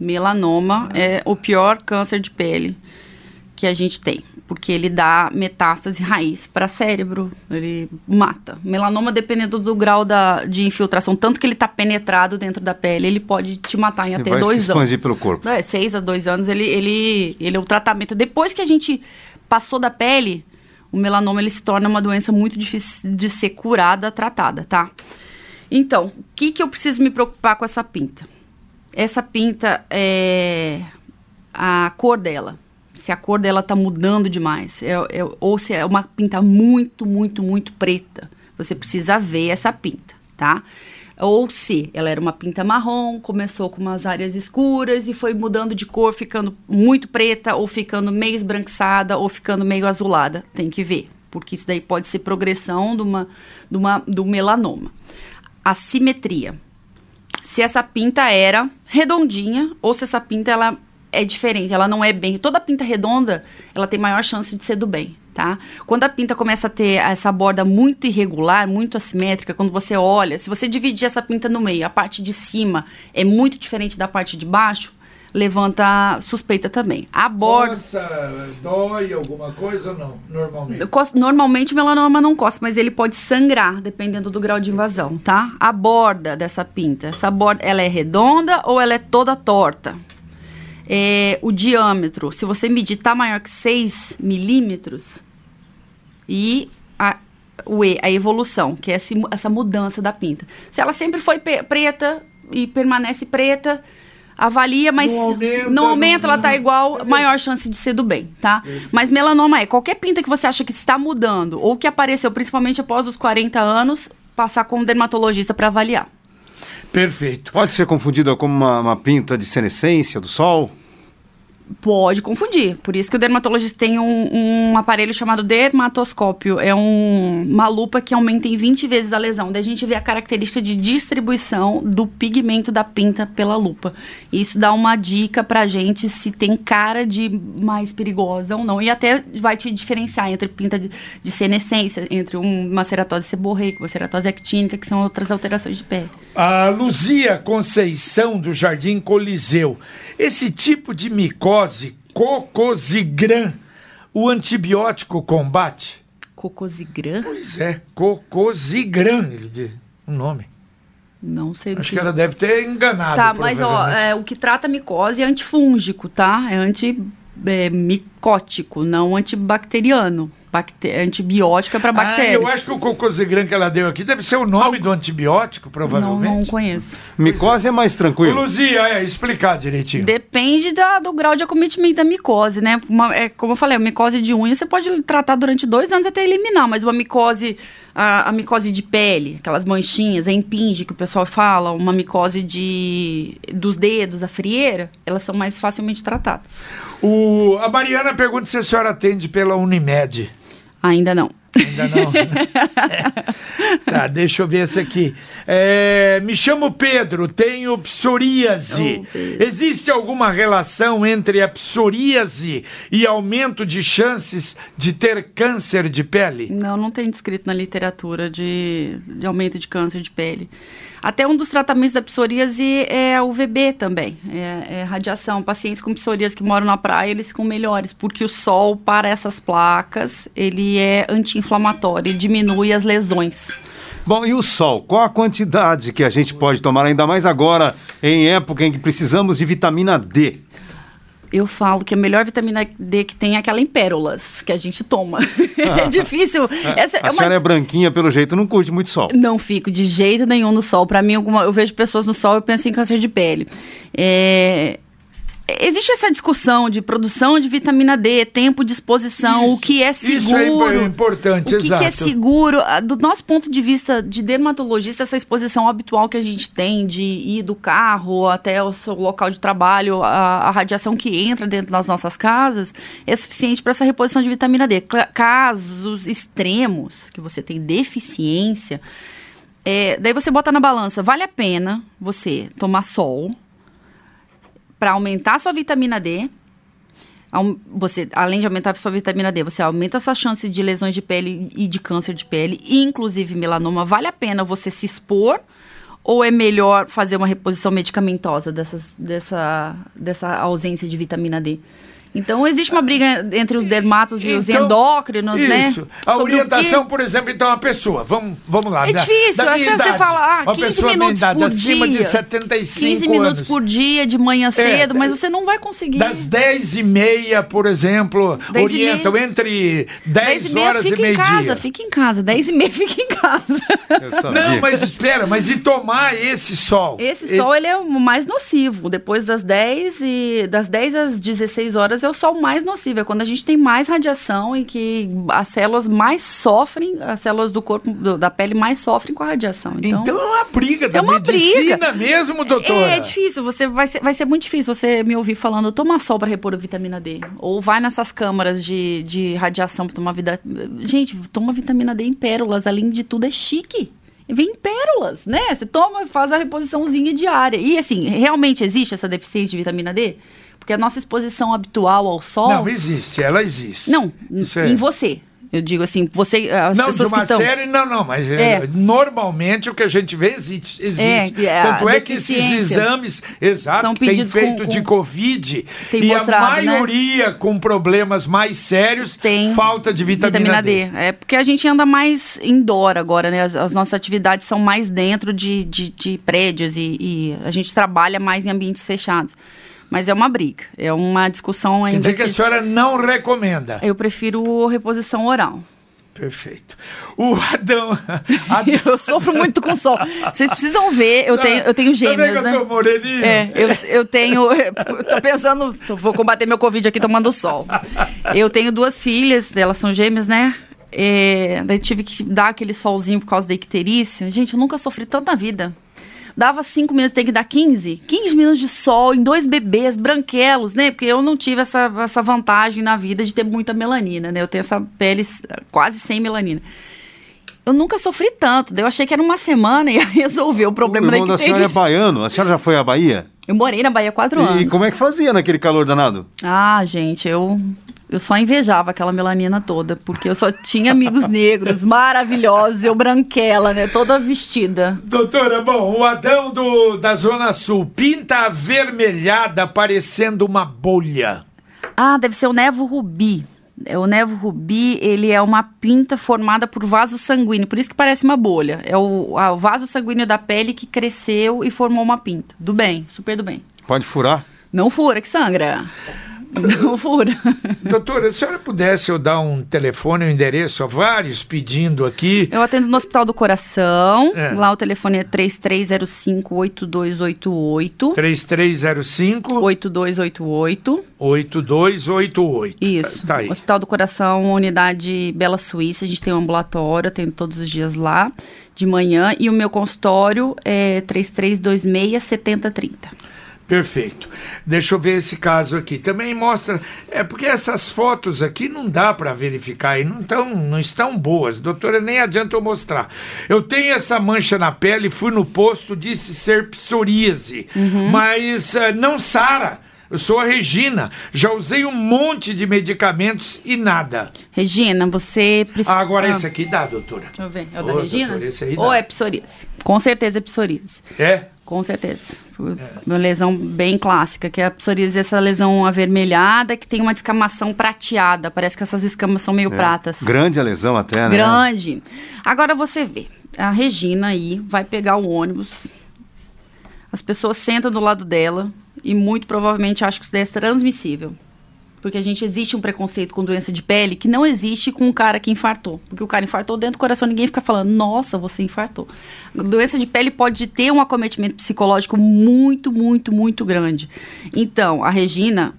Melanoma é o pior câncer de pele que a gente tem. porque ele dá metástase raiz para cérebro, ele mata. Melanoma, dependendo do grau da, de infiltração, tanto que ele está penetrado dentro da pele, ele pode te matar em até vai dois se expandir anos. pelo corpo. É, seis a dois anos, ele, ele, ele é o tratamento. Depois que a gente passou da pele, o melanoma ele se torna uma doença muito difícil de ser curada, tratada, tá? Então, o que, que eu preciso me preocupar com essa pinta? Essa pinta é a cor dela. Se a cor dela tá mudando demais, é- é- ou se é uma pinta muito, muito, muito preta, você precisa ver essa pinta, tá? Ou se ela era uma pinta marrom, começou com umas áreas escuras e foi mudando de cor, ficando muito preta, ou ficando meio esbranquiçada, ou ficando meio azulada. Tem que ver, porque isso daí pode ser progressão de uma, de uma, do melanoma. A simetria se essa pinta era redondinha ou se essa pinta ela é diferente, ela não é bem. Toda pinta redonda, ela tem maior chance de ser do bem, tá? Quando a pinta começa a ter essa borda muito irregular, muito assimétrica, quando você olha, se você dividir essa pinta no meio, a parte de cima é muito diferente da parte de baixo, levanta suspeita também. A borda Coça, dói alguma coisa ou não? Normalmente. Normalmente o melanoma não coça, mas ele pode sangrar, dependendo do grau de invasão, tá? A borda dessa pinta, essa borda, ela é redonda ou ela é toda torta? É, o diâmetro, se você medir, tá maior que 6 milímetros. E a, o E, a evolução, que é essa mudança da pinta. Se ela sempre foi preta e permanece preta, avalia, mas Não aumenta, não aumenta, não- ela tá não- igual, maior chance de ser do bem, tá? Mas melanoma é qualquer pinta que você acha que está mudando ou que apareceu principalmente após os 40 anos, passar com um dermatologista para avaliar. Perfeito. Pode ser confundida como uma, uma pinta de senescência do sol? Pode confundir. Por isso que o dermatologista tem um, um aparelho chamado dermatoscópio. É um- uma lupa que aumenta em 20 vezes a lesão. Daí a gente vê a característica de distribuição do pigmento da pinta pela lupa. Isso dá uma dica pra gente se tem cara de mais perigosa ou não. E até vai te diferenciar entre pinta de, de senescência, entre um- uma ceratose seborreica, uma ceratose actínica, que são outras alterações de pele. A Luzia Conceição do Jardim Coliseu. Esse tipo de micose, cocosigram, o antibiótico combate? Cocosigram? Pois é, cocosigram, ele diz o nome. Não sei Acho que ela deve ter enganado. Tá, mas ó, é, o que trata a micose é antifúngico, tá? É antimicótico, não antibacteriano. É para Ah, bactéria. eu acho que o cocosigram que ela deu aqui deve ser o nome do antibiótico, não, provavelmente. não conheço. Micose é mais Ô, tranquilo. Luzia, é, explicar direitinho. Depende da- do grau de acometimento da micose, né? Uma- é, como eu falei, a micose de unha você pode tratar durante dois anos até eliminar, mas uma micose, a, a micose de pele, aquelas manchinhas, a impinge que o pessoal fala, uma micose de dos dedos, a frieira, elas são mais facilmente tratadas. O, a Mariana pergunta se a senhora atende pela Unimed. Ainda não. Ainda não. tá, deixa eu ver essa aqui. É, me chamo Pedro, tenho psoríase. Oh. Existe alguma relação entre a psoríase e aumento de chances de ter câncer de pele? Não, não tem descrito na literatura de, de aumento de câncer de pele. Até um dos tratamentos da psoríase é a UVB também, é, é radiação. Pacientes com psoríase que moram na praia, eles ficam melhores, porque o sol, para essas placas, ele é anti-inflamatório, diminui as lesões. Bom, e o sol? Qual a quantidade que a gente pode tomar, ainda mais agora, em época em que precisamos de vitamina D? Eu falo que a melhor vitamina D que tem é aquela em pérolas, que a gente toma. é difícil. Essa a é uma senhora é branquinha, pelo jeito, não curte muito sol. Não fico de jeito nenhum no sol. Para mim, alguma, eu vejo pessoas no sol e penso em câncer de pele. É, existe essa discussão de produção de vitamina D, tempo de exposição, o que é seguro. Isso é impo- importante, o que, que é seguro? Ah, Do nosso ponto de vista de dermatologista, essa exposição habitual que a gente tem de ir do carro até o seu local de trabalho, a, a radiação que entra dentro das nossas casas, é suficiente para essa reposição de vitamina D. Casos extremos, que você tem deficiência, é, daí você bota na balança, vale a pena você tomar sol para aumentar sua vitamina D. Você, além de aumentar sua vitamina D, você aumenta sua chance de lesões de pele e de câncer de pele, inclusive melanoma. Vale a pena você se expor ou é melhor fazer uma reposição medicamentosa dessas, dessa, dessa ausência de vitamina D? Então existe uma briga entre os dermatos e os Então, endócrinos, né? Isso. A Sobre orientação, por exemplo, então, a pessoa. Vamos, vamos lá. É da- difícil, da minha assim, você idade. fala, ah, Uma 15 pessoa da minha minutos idade, por acima dia. de 75 15 minutos anos. por dia, de manhã cedo, É, mas você não vai conseguir. Das 10 e meia, por exemplo, 10 e orientam meia. entre 10, 10 e meia horas e fica em meio-dia. casa, fica em casa. 10 e meia fica em casa. Não, mas espera, mas e tomar esse sol? Esse E- sol ele é o mais nocivo. Depois das 10 e das 10 às 16 horas é o sol mais nocivo. É quando a gente tem mais radiação e que as células mais sofrem, as células do corpo do- da pele mais sofrem com a radiação. Então, Então é uma briga da É uma medicina briga. mesmo, doutora. É, é difícil, você vai ser, vai ser muito difícil você me ouvir falando, toma sol para repor a vitamina D. Ou vai nessas câmaras de, de radiação para tomar vida. Gente, toma vitamina D em pérolas, além de tudo, é chique. Vem em pérolas, né? Você toma, faz a reposiçãozinha diária. E assim, realmente existe essa deficiência de vitamina D? Porque a nossa exposição habitual ao sol. Não, existe, ela existe. Não, é. em você. Eu digo assim, você. As não, de pessoas uma que estão. série, não, não, mas é, É. normalmente o que a gente vê existe. existe. É, é, Tanto a é que esses exames, exato, São que tem feito com- de com- Covid, Tem e a mostrado, né? maioria com problemas mais sérios, tem falta de vitamina, D. É porque a gente anda mais indoor agora, né? As, as nossas atividades são mais dentro de, de, de prédios e, e a gente trabalha mais em ambientes fechados. Mas é uma briga, é uma discussão Quer ainda. dizer que a senhora não recomenda. Eu prefiro reposição oral. Perfeito. O Adão. Adão Eu sofro muito com sol. Vocês precisam ver, eu tenho, eu tenho Tá vendo gêmeas, que eu né? tô moreninho? É, eu, eu tenho. eu tô pensando. Vou combater meu Covid aqui tomando sol. Eu tenho duas filhas, elas são gêmeas, né? É, daí tive que dar aquele solzinho por causa da icterícia. Gente, eu nunca sofri tanto na vida. Dava cinco minutos, tem que dar 15. 15 minutos de sol em dois bebês branquelos, né? Porque eu não tive essa, essa vantagem na vida de ter muita melanina, né? Eu tenho essa pele quase sem melanina. Eu nunca sofri tanto. daí Eu achei que era uma semana e ia resolver o problema o da irmão da senhora é baiano. A senhora já foi à Bahia? Eu morei na Bahia há quatro E anos. como é que fazia naquele calor danado? Ah, gente, eu, eu só invejava aquela melanina toda, porque eu só tinha amigos negros maravilhosos, eu branquela, né? Toda vestida. Doutora, bom, o Adão do, da Zona Sul pinta avermelhada parecendo uma bolha. Ah, deve ser o nevo rubi. É, O nevo rubi, ele é uma pinta formada por vaso sanguíneo, por isso que parece uma bolha. É o, a- o vaso sanguíneo da pele que cresceu e formou uma pinta. Do bem, super do bem. Pode furar? Não fura, que sangra. Não fura. Doutora, se a senhora pudesse eu dar um telefone, um endereço a vários pedindo aqui. Eu atendo no Hospital do Coração. É. Lá o telefone é 3305-8288. 3305 8288. 8288. Isso. Tá aí. Hospital do Coração, unidade Bela Suíça. A gente tem um ambulatório, eu tenho todos os dias lá, de manhã. E o meu consultório é 3326-7030. Perfeito. Deixa eu ver esse caso aqui. Também mostra. É porque essas fotos aqui não dá para verificar e não, tão, não estão boas. Doutora, nem adianta eu mostrar. Eu tenho essa mancha na pele, fui no posto, disse ser psoríase, mas eh, não sara. Eu sou a Regina. Já usei um monte de medicamentos e nada. Regina, você precisa. Ah, agora esse aqui dá, doutora. Deixa eu ver. É o da Ô, Regina? doutora, esse aí Ou dá. é psoríase? Com certeza é psoríase. É? Com certeza. Uma lesão bem clássica, que é a psoríase, essa lesão avermelhada, que tem uma descamação prateada. Parece que essas escamas são meio pratas. Grande a lesão até, né? Grande. Agora você vê, a Regina aí vai pegar o ônibus, as pessoas sentam do lado dela e muito provavelmente acham que isso daí é transmissível. Porque a gente existe um preconceito com doença de pele que não existe com o cara que infartou. Porque o cara infartou dentro do coração, ninguém fica falando, nossa, você infartou. Doença de pele pode ter um acometimento psicológico muito, muito, muito grande. Então, a Regina,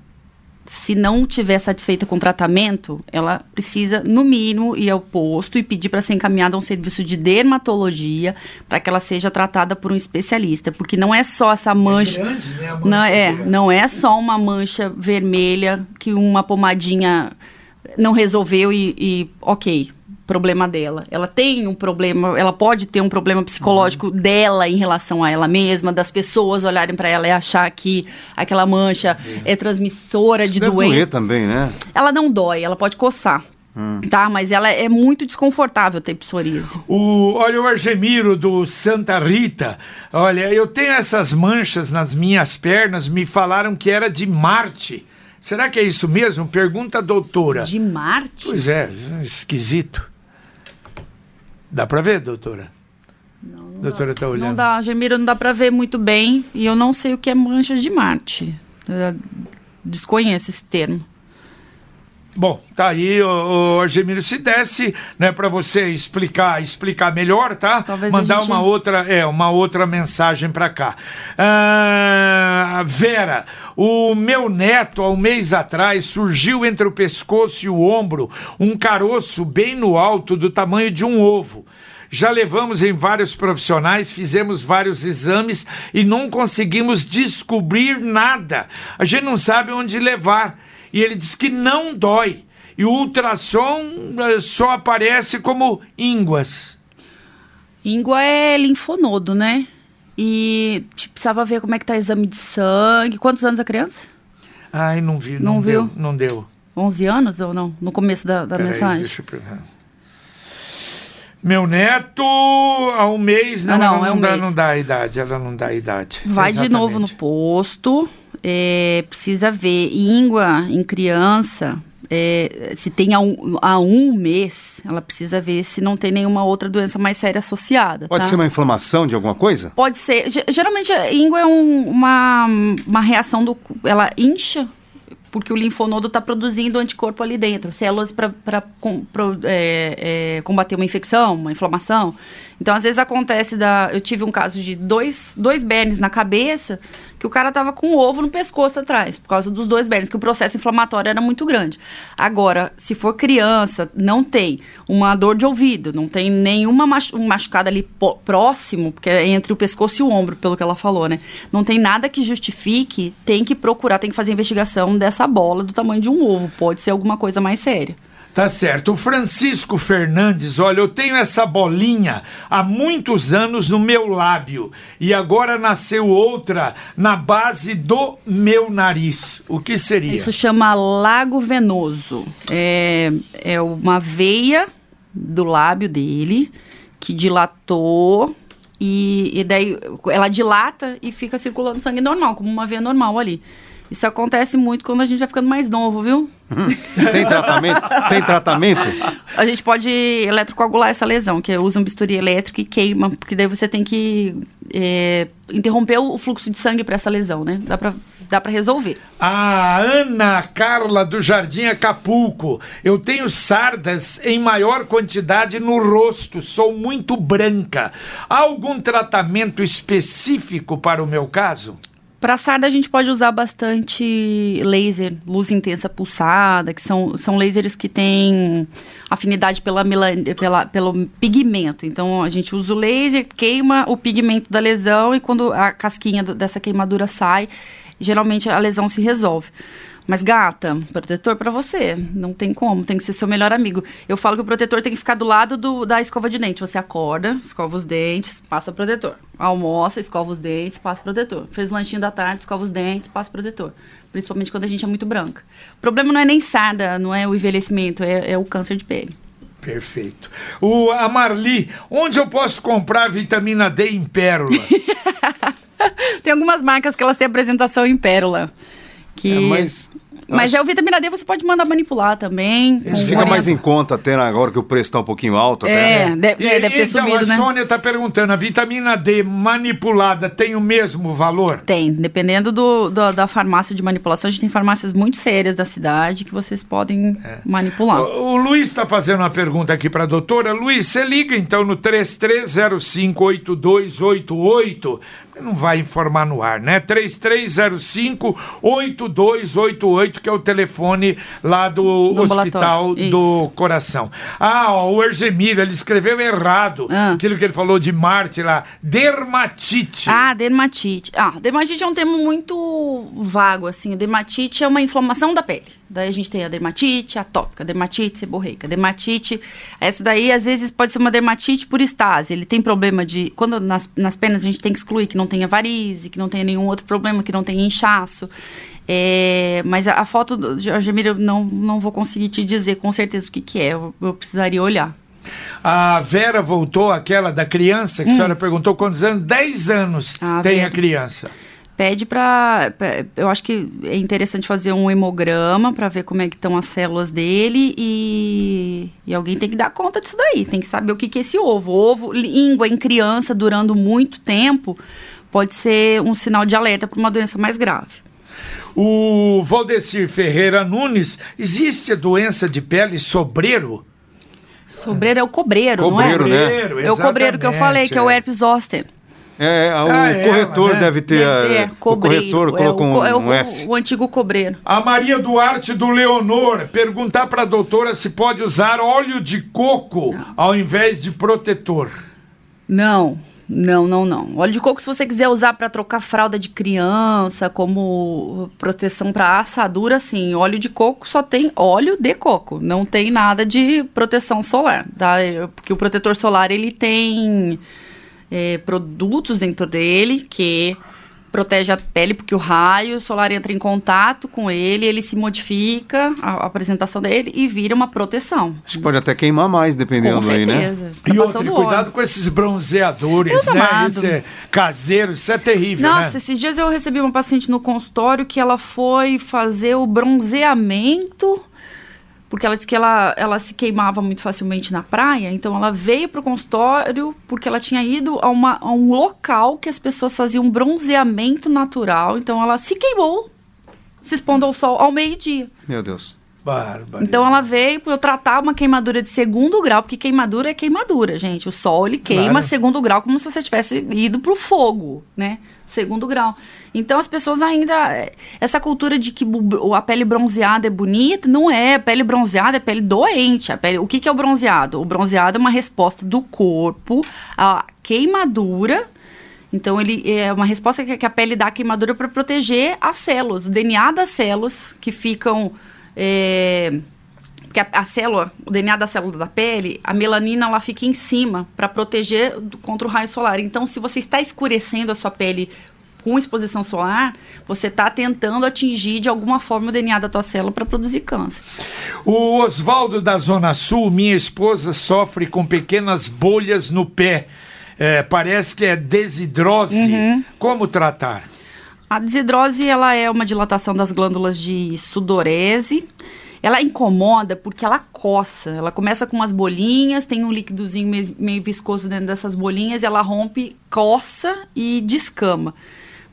se não tiver satisfeita com o tratamento, ela precisa, no mínimo, ir ao posto e pedir para ser encaminhada a um serviço de dermatologia para que ela seja tratada por um especialista. Porque não é só essa mancha. grande, né, mancha não, é, não é só uma mancha vermelha que uma pomadinha não resolveu e, e ok. Problema dela. Ela tem um problema, ela pode ter um problema psicológico dela em relação a ela mesma, das pessoas olharem para ela e achar que aquela mancha é transmissora de Isso doer doença. também, né? Ela não dói, ela pode coçar. Tá, mas ela é muito desconfortável ter psoríase. O, olha, o Argemiro do Santa Rita. Olha, eu tenho essas manchas nas minhas pernas, me falaram que era de Marte. Será que é isso mesmo? Pergunta a doutora. De Marte? Pois é, esquisito. Dá para ver, doutora? Não, não doutora está olhando. Não dá, Gemira, não dá para ver muito bem. E eu não sei o que é manchas de Marte. Eu desconheço esse termo. Bom, tá aí, o, o se desse, né, para você explicar, explicar melhor, tá? Talvez Mandar gente... uma outra, é, uma outra mensagem para cá. Ah, Vera, o meu neto, há um mês atrás, surgiu entre o pescoço e o ombro um caroço bem no alto do tamanho de um ovo. Já levamos em vários profissionais, fizemos vários exames e não conseguimos descobrir nada. A gente não sabe onde levar e ele diz que não dói. E o ultrassom eh, só aparece como ínguas. Íngua é linfonodo, né? E tipo, precisava ver como é que tá o exame de sangue. Quantos anos a criança? Ai, não vi. Não, não viu? Deu, não deu. 11 anos ou não? No começo da, da mensagem? Aí, deixa eu pegar. Meu neto, há um mês, não, ah, não, não, é um dá, mês. não dá a idade, ela não dá a idade. Vai Exatamente. de novo no posto, é, precisa ver. Íngua em criança, é, se tem há um, há um, mês, ela precisa ver se não tem nenhuma outra doença mais séria associada. Pode tá? ser uma inflamação de alguma coisa? Pode ser. Geralmente a íngua é um, uma, uma reação do. Ela incha porque o linfonodo está produzindo anticorpo ali dentro, células para é, é, combater uma infecção, uma inflamação. Então, às vezes acontece da. Eu tive um caso de dois, dois bernes na cabeça, que o cara tava com um ovo no pescoço atrás, por causa dos dois bernes, que o processo inflamatório era muito grande. Agora, se for criança, não tem uma dor de ouvido, não tem nenhuma machu machucada ali próximo, porque é entre o pescoço e o ombro, pelo que ela falou, né? Não tem nada que justifique, tem que procurar, tem que fazer investigação dessa bola do tamanho de um ovo. Pode ser alguma coisa mais séria. Tá certo. O Francisco Fernandes, olha, eu tenho essa bolinha há muitos anos no meu lábio e agora nasceu outra na base do meu nariz. O que seria? Isso chama lago venoso. É, é uma veia do lábio dele que dilatou e, e daí ela dilata e fica circulando sangue normal, como uma veia normal ali. Isso acontece muito quando a gente vai ficando mais novo, viu? Tem tratamento? Tem tratamento? A gente pode eletrocoagular essa lesão, que usa um bisturi elétrico e queima, porque daí você tem que é, interromper o fluxo de sangue para essa lesão, né? Dá para dá para resolver. A Ana Carla do Jardim Acapulco. Eu tenho sardas em maior quantidade no rosto, sou muito branca. Há algum tratamento específico para o meu caso? Para sarda a gente pode usar bastante laser, luz intensa pulsada, que são, são lasers que têm afinidade pela, pela, pelo pigmento. Então a gente usa o laser, queima o pigmento da lesão e quando a casquinha dessa queimadura sai, geralmente a lesão se resolve. Mas, gata, protetor para você. Não tem como, tem que ser seu melhor amigo. Eu falo que o protetor tem que ficar do lado do, da escova de dente. Você acorda, escova os dentes, passa protetor. Almoça, escova os dentes, passa protetor. Fez o lanchinho da tarde, escova os dentes, passa protetor. Principalmente quando a gente é muito branca. O problema não é nem sarda, não é o envelhecimento, é, é o câncer de pele. Perfeito. O, a Marli, onde eu posso comprar vitamina D em pérola? tem algumas marcas que elas têm apresentação em pérola. Que... É, mas mas acho... é o vitamina D você pode mandar manipular também. Isso fica mais em conta até agora que o preço está um pouquinho alto. É, até, né? deve, e, deve ter então, subido, a né? A Sônia está perguntando, a vitamina D manipulada tem o mesmo valor? Tem, dependendo do, do, da farmácia de manipulação. A gente tem farmácias muito sérias da cidade que vocês podem é. manipular. O, o Luiz está fazendo uma pergunta aqui para a doutora. Luiz, você liga então no 33058288 não vai informar no ar, né? 3305-8288, que é o telefone lá do, do Hospital do Coração. Ah, ó, o Erzemir, ele escreveu errado ah. aquilo que ele falou de Marte lá. Dermatite. Ah, dermatite. Ah, dermatite é um termo muito vago, assim. Dermatite é uma inflamação da pele. Daí a gente tem a dermatite atópica, dermatite seborreica, dermatite. Essa daí, às vezes, pode ser uma dermatite por estase. Ele tem problema de. Quando nas, nas penas a gente tem que excluir que não tenha varize, que não tenha nenhum outro problema, que não tenha inchaço. É, mas a, a foto do Jamir eu não, não vou conseguir te dizer com certeza o que, que é. Eu, eu precisaria olhar. A Vera voltou, aquela da criança, que hum. a senhora perguntou quantos anos? 10 anos a tem Vera. a criança. pede para eu acho que é interessante fazer um hemograma para ver como é que estão as células dele e, e alguém tem que dar conta disso daí tem que saber o que, que é esse ovo ovo língua em criança durando muito tempo pode ser um sinal de alerta para uma doença mais grave o Valdecir Ferreira Nunes existe a doença de pele sobreiro sobreiro é o cobreiro, cobreiro não é? Cobreiro, né? É o cobreiro que eu falei, que é, é o herpes zoster. É, o ah, corretor ela, né? deve ter. Deve ter a, o corretor é, colocou o, um, é o, um S. O, antigo cobreiro. A Maria Duarte do Leonor perguntar para a doutora se pode usar óleo de coco não. ao invés de protetor. Não. Não, não, não. Óleo de coco, se você quiser usar para trocar fralda de criança, como proteção para assadura, sim. Óleo de coco só tem óleo de coco, não tem nada de proteção solar, tá? Porque o protetor solar ele tem é, produtos dentro dele que protege a pele, porque o raio solar entra em contato com ele, ele se modifica, a, a apresentação dele, e vira uma proteção. Acho que pode até queimar mais, dependendo com aí, né? Tá e outro, cuidado com esses bronzeadores, Deus né? Amado. Esse é caseiro, isso é terrível, Nossa, né? esses dias eu recebi uma paciente no consultório que ela foi fazer o bronzeamento porque ela disse que ela, ela se queimava muito facilmente na praia, então ela veio para o consultório porque ela tinha ido a, uma, a um local que as pessoas faziam bronzeamento natural, então ela se queimou se expondo ao sol ao meio-dia. Meu Deus. Então ela veio para eu tratar uma queimadura de segundo grau, porque queimadura é queimadura, gente. O sol ele queima claro. segundo grau como se você tivesse ido para o fogo, né? Segundo grau. Então as pessoas ainda. Essa cultura de que a pele bronzeada é bonita, não é. A pele bronzeada é pele doente. A pele, o que, que é o bronzeado? O bronzeado é uma resposta do corpo à queimadura então, ele é uma resposta que a pele dá à queimadura para proteger as células, o DNA das células que ficam é, porque a, a, célula, o DNA da célula da pele, a melanina ela fica em cima para proteger do, contra o raio solar. Então, se você está escurecendo a sua pele com exposição solar, você está tentando atingir de alguma forma o DNA da tua célula para produzir câncer. O Oswaldo da Zona Sul, minha esposa sofre com pequenas bolhas no pé. É, parece que é desidrose. Uhum. Como tratar? A desidrose ela é uma dilatação das glândulas de sudorese. Ela incomoda porque ela coça. Ela começa com umas bolinhas, tem um líquidozinho meio, meio viscoso dentro dessas bolinhas, e ela rompe, coça e descama.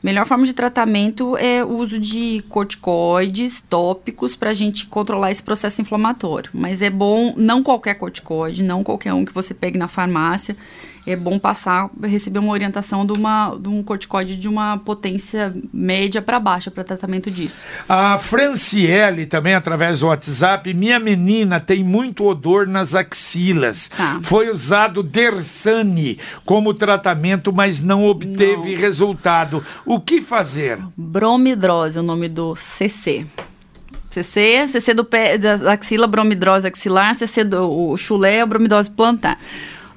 Melhor forma de tratamento é o uso de corticoides tópicos para a gente controlar esse processo inflamatório. Mas é bom, não qualquer corticoide, não qualquer um que você pegue na farmácia é bom passar, receber uma orientação de, uma, de um corticoide de uma potência média para baixa para tratamento disso. A Franciele também, através do WhatsApp, minha menina tem muito odor nas axilas. Tá. Foi usado Dersane como tratamento, mas não obteve não. resultado. O que fazer? Bromidrose, o nome do CC. CC, CC do pé, da axila, bromidrose axilar, CC do o chulé, bromidrose plantar.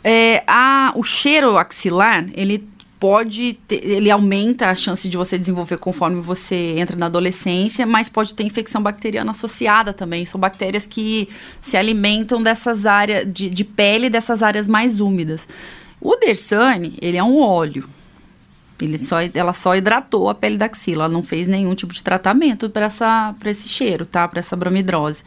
É, a, o cheiro axilar, ele pode ter, ele aumenta a chance de você desenvolver conforme você entra na adolescência, mas pode ter infecção bacteriana associada também. São bactérias que se alimentam dessas áreas de, de pele dessas áreas mais úmidas. O Dersane, ele é um óleo. Ele só, ela só hidratou a pele da axila, ela não fez nenhum tipo de tratamento para esse cheiro, tá? Para essa bromidrose.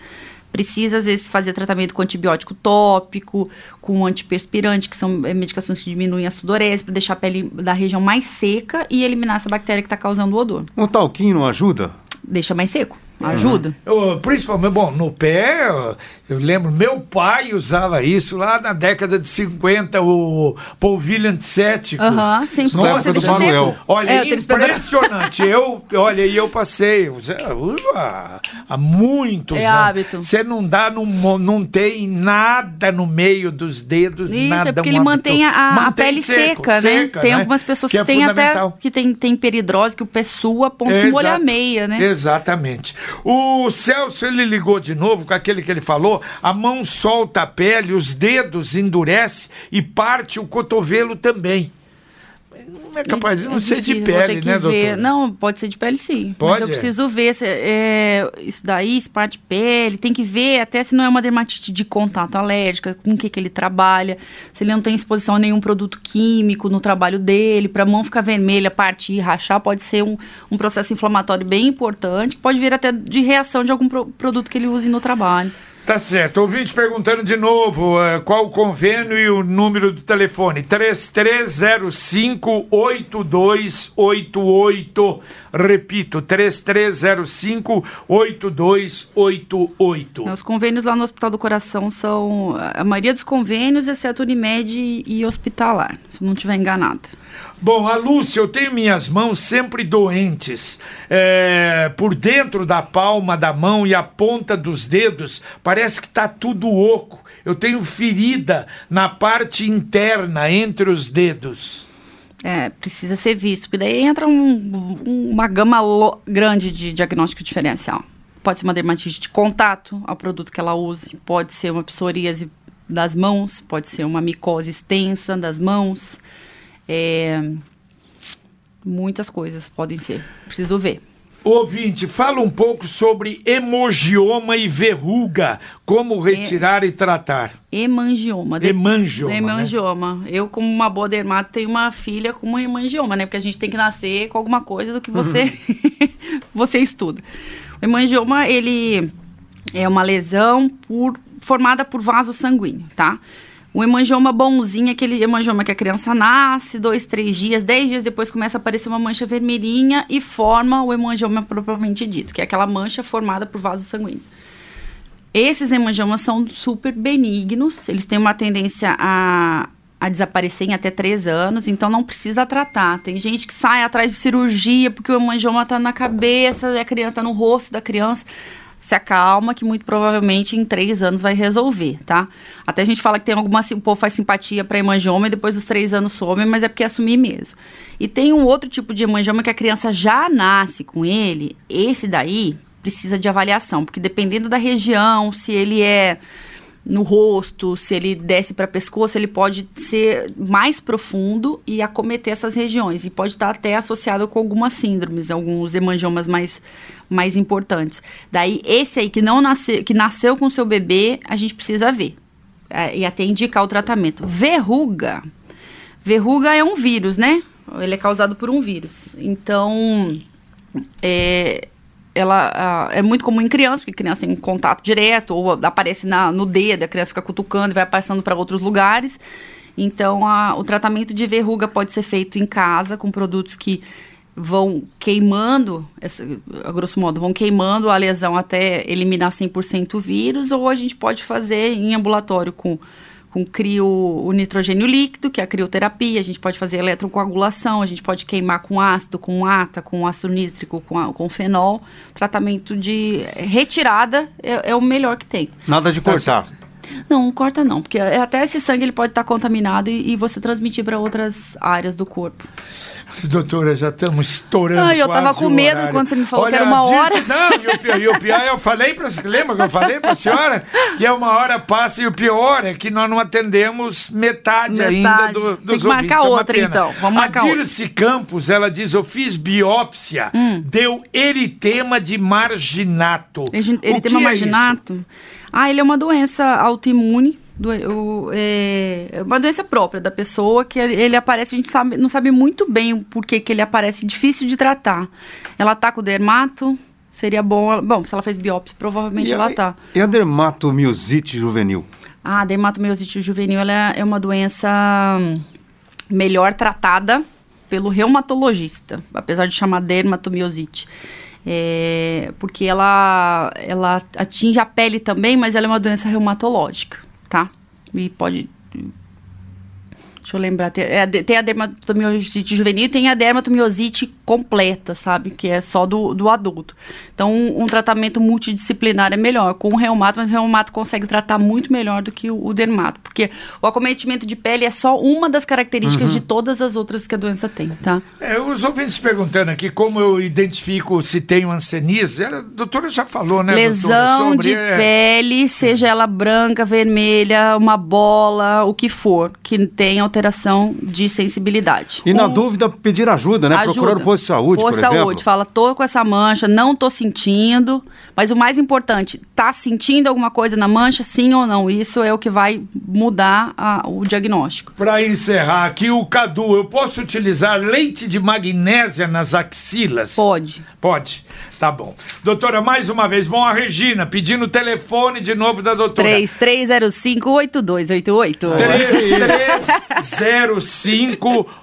Precisa, às vezes, fazer tratamento com antibiótico tópico, com antiperspirante, que são eh, medicações que diminuem a sudorese, para deixar a pele da região mais seca e eliminar essa bactéria que está causando o odor. Um talquinho não ajuda? Deixa mais seco. Ajuda. Uhum. Eu, principalmente, bom, no pé, eu lembro, meu pai usava isso lá na década de 50, o polvilho antisséptico. Aham, uhum, sempre. Nossa, do Manuel. Olha, é, impressionante. eu, olha, e eu passei, usa há muitos é anos. hábito. Você não dá, não, não tem nada no meio dos dedos, isso, nada. é porque um ele mantém a, mantém a pele seco, seca, né? Seca, tem né? algumas pessoas que, que é têm até, que tem, tem peridrose, que o pé sua a ponto de molhar meia, né? Exatamente. O Celso, ele ligou de novo com aquele que ele falou, a mão solta a pele, os dedos endurece e parte o cotovelo também. Não é capaz de não é ser de pele, né, doutor? Não, pode ser de pele sim. Pode? Mas eu preciso ver se, é, isso daí, se parte de pele, tem que ver até se não é uma dermatite de contato alérgica, com o que, que ele trabalha, se ele não tem exposição a nenhum produto químico no trabalho dele, para a mão ficar vermelha, partir, rachar, pode ser um, um processo inflamatório bem importante, que pode vir até de reação de algum pro, produto que ele use no trabalho. Tá certo. Ouvinte perguntando de novo uh, qual o convênio e o número do telefone. 3305-8288. Repito, 3305-8288. Os convênios lá no Hospital do Coração são. A maioria dos convênios, exceto Unimed e hospitalar, se não estiver enganado. Bom, a Lúcia, eu tenho minhas mãos sempre doentes. É, por dentro da palma da mão e a ponta dos dedos, parece que está tudo oco. Eu tenho ferida na parte interna, entre os dedos. É, precisa ser visto, porque daí entra um, uma gama grande de diagnóstico diferencial. Pode ser uma dermatite de contato ao produto que ela use, pode ser uma psoríase das mãos, pode ser uma micose extensa das mãos é, muitas coisas podem ser. Preciso ver. Ouvinte, fala um pouco sobre hemangioma e verruga, como retirar e, e tratar. Hemangioma. De... Hemangioma. Hemangioma. Né? Eu, como uma boa dermato, tenho uma filha com uma hemangioma, né? Porque a gente tem que nascer com alguma coisa do que você, uhum. você estuda. O hemangioma, ele é uma lesão por, formada por vaso sanguíneo, tá? O hemangioma bonzinho, aquele hemangioma que a criança nasce, dois, três dias, dez dias depois começa a aparecer uma mancha vermelhinha e forma o hemangioma propriamente dito, que é aquela mancha formada por vaso sanguíneo. Esses hemangiomas são super benignos, eles têm uma tendência a, a desaparecer em até três anos, então não precisa tratar. Tem gente que sai atrás de cirurgia porque o hemangioma está na cabeça, a criança está no rosto da criança se acalma, que muito provavelmente em três anos vai resolver, tá? Até a gente fala que tem alguma. O povo faz simpatia para hemangioma e depois dos três anos some, mas é porque é assumir mesmo. E tem um outro tipo de hemangioma que a criança já nasce com ele, esse daí precisa de avaliação, porque dependendo da região, se ele é no rosto, se ele desce para pescoço, ele pode ser mais profundo e acometer essas regiões. E pode estar até associado com algumas síndromes, alguns hemangiomas mais, mais importantes. Daí, esse aí que não nasceu, que nasceu com seu bebê, a gente precisa ver. É, e até indicar o tratamento. Verruga. Verruga é um vírus, né? Ele é causado por um vírus. Então, é, ela é muito comum em criança, porque criança tem contato direto, ou aparece na, no dedo, a criança fica cutucando e vai passando para outros lugares. Então, a, o tratamento de verruga pode ser feito em casa, com produtos que vão queimando, essa, a grosso modo, vão queimando a lesão até eliminar 100% o vírus, ou a gente pode fazer em ambulatório com com crio, o nitrogênio líquido, que é a crioterapia, a gente pode fazer eletrocoagulação, a gente pode queimar com ácido, com ata, com ácido nítrico, com, a, com fenol. Tratamento de retirada é, é o melhor que tem. Nada de cortar. Não, corta não, porque até esse sangue ele pode estar contaminado e, e você transmitir para outras áreas do corpo. Doutora, já estamos estourando. Ai, eu tava com medo quando você me falou Olha, que era uma hora. não, e o, pior, e o pior, eu falei para lembra que eu falei para a senhora que é uma hora passa e o pior é que nós não atendemos metade, metade. ainda do, dos Tem que marcar é outra então. Vamos marcar a Dirce outra. Campos, ela diz: "Eu fiz biópsia, hum. deu eritema de marginato". Eritema marginato? É ah, ele é uma doença autoimune do, o, é uma doença própria da pessoa que ele aparece, a gente sabe, não sabe muito bem o porquê que ele aparece, difícil de tratar. Ela tá com dermato, seria bom. Bom, se ela fez biópsia, provavelmente e ela a, tá. E a dermatomiosite juvenil? Ah, a dermatomiosite juvenil ela é uma doença melhor tratada pelo reumatologista, apesar de chamar dermatomiosite. É, porque ela, ela atinge a pele também, mas ela é uma doença reumatológica tá? E pode Deixa eu lembrar. Tem, é, tem a dermatomiosite juvenil e tem a dermatomiosite completa, sabe? Que é só do, do adulto. Então, um, um tratamento multidisciplinar é melhor. Com o reumato, mas o reumato consegue tratar muito melhor do que o, o dermato. Porque o acometimento de pele é só uma das características uhum. de todas as outras que a doença tem, tá? É, os ouvintes perguntando aqui como eu identifico se tenho ansenis. A doutora já falou, né, Lesão sobre, de é... pele, seja ela branca, vermelha, uma bola, o que for, que tenha alteração de sensibilidade. E na o... dúvida, pedir ajuda, né? Ajuda. Procurar o posto de saúde, posto por saúde, exemplo. fala, tô com essa mancha, não tô sentindo. Mas o mais importante, tá sentindo alguma coisa na mancha, sim ou não? Isso é o que vai mudar a, o diagnóstico. Para encerrar aqui, o Cadu, eu posso utilizar leite de magnésia nas axilas? Pode. Pode. Tá bom. Doutora, mais uma vez, bom, a Regina pedindo o telefone de novo da doutora. 3305-8288.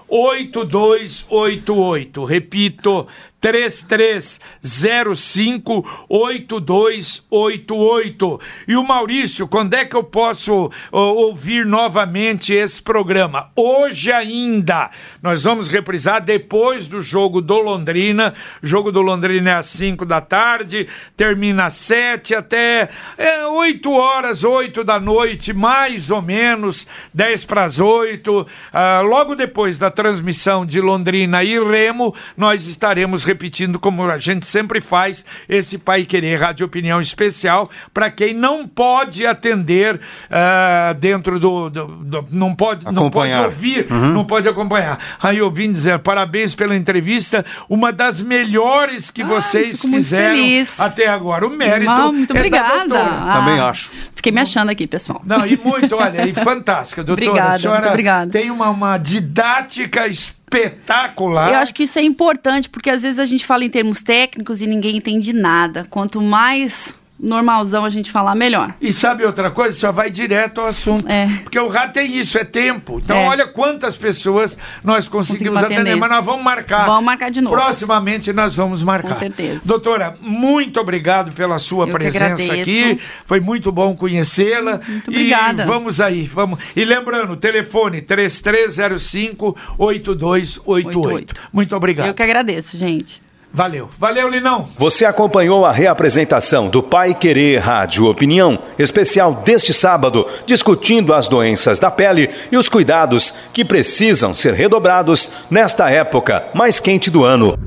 3305-8288. Repito, 3305-8288. E o Maurício, quando é que eu posso ouvir novamente esse programa? Hoje ainda. Nós vamos reprisar depois do jogo do Londrina. O jogo do Londrina é às 5 da tarde, termina às 7 até é, 8 horas, 8 da noite, mais ou menos, 10 para as 8. Ah, logo depois da transmissão de Londrina e Remo, nós estaremos repetindo, como a gente sempre faz, esse Pai Querer Rádio Opinião Especial para quem não pode atender uh, dentro do, do, do, não pode não pode ouvir, uhum. não pode acompanhar. Aí eu vim dizer parabéns pela entrevista, uma das melhores que vocês fizeram até agora. O mérito não, muito é obrigada. Ah, Também acho. Fiquei me achando aqui, pessoal. Não, e muito, olha, e fantástica, doutora. Obrigada, a senhora muito obrigada. tem uma, uma didática espetacular. Eu acho que isso é importante, porque às vezes a gente fala em termos técnicos e ninguém entende nada. Quanto mais normalzão a gente falar melhor. E sabe outra coisa? Só vai direto ao assunto. É. Porque o rádio tem isso, é tempo. Então, é. olha quantas pessoas nós conseguimos atender. Mas nós vamos marcar. Vamos marcar de novo. Proximamente nós vamos marcar. Com certeza. Doutora, muito obrado pela sua Eu presença aqui. Foi muito bom conhecê-la. Muito obrigada. E vamos aí, vamos. E lembrando, telefone 3305 8288. Muito obrigado. Eu que agradeço, gente. Valeu. Valeu, Linão. Você acompanhou a reapresentação do Pai Querer Rádio Opinião, especial deste sábado, discutindo as doenças da pele e os cuidados que precisam ser redobrados nesta época mais quente do ano.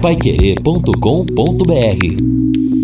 Paiquerê.com.br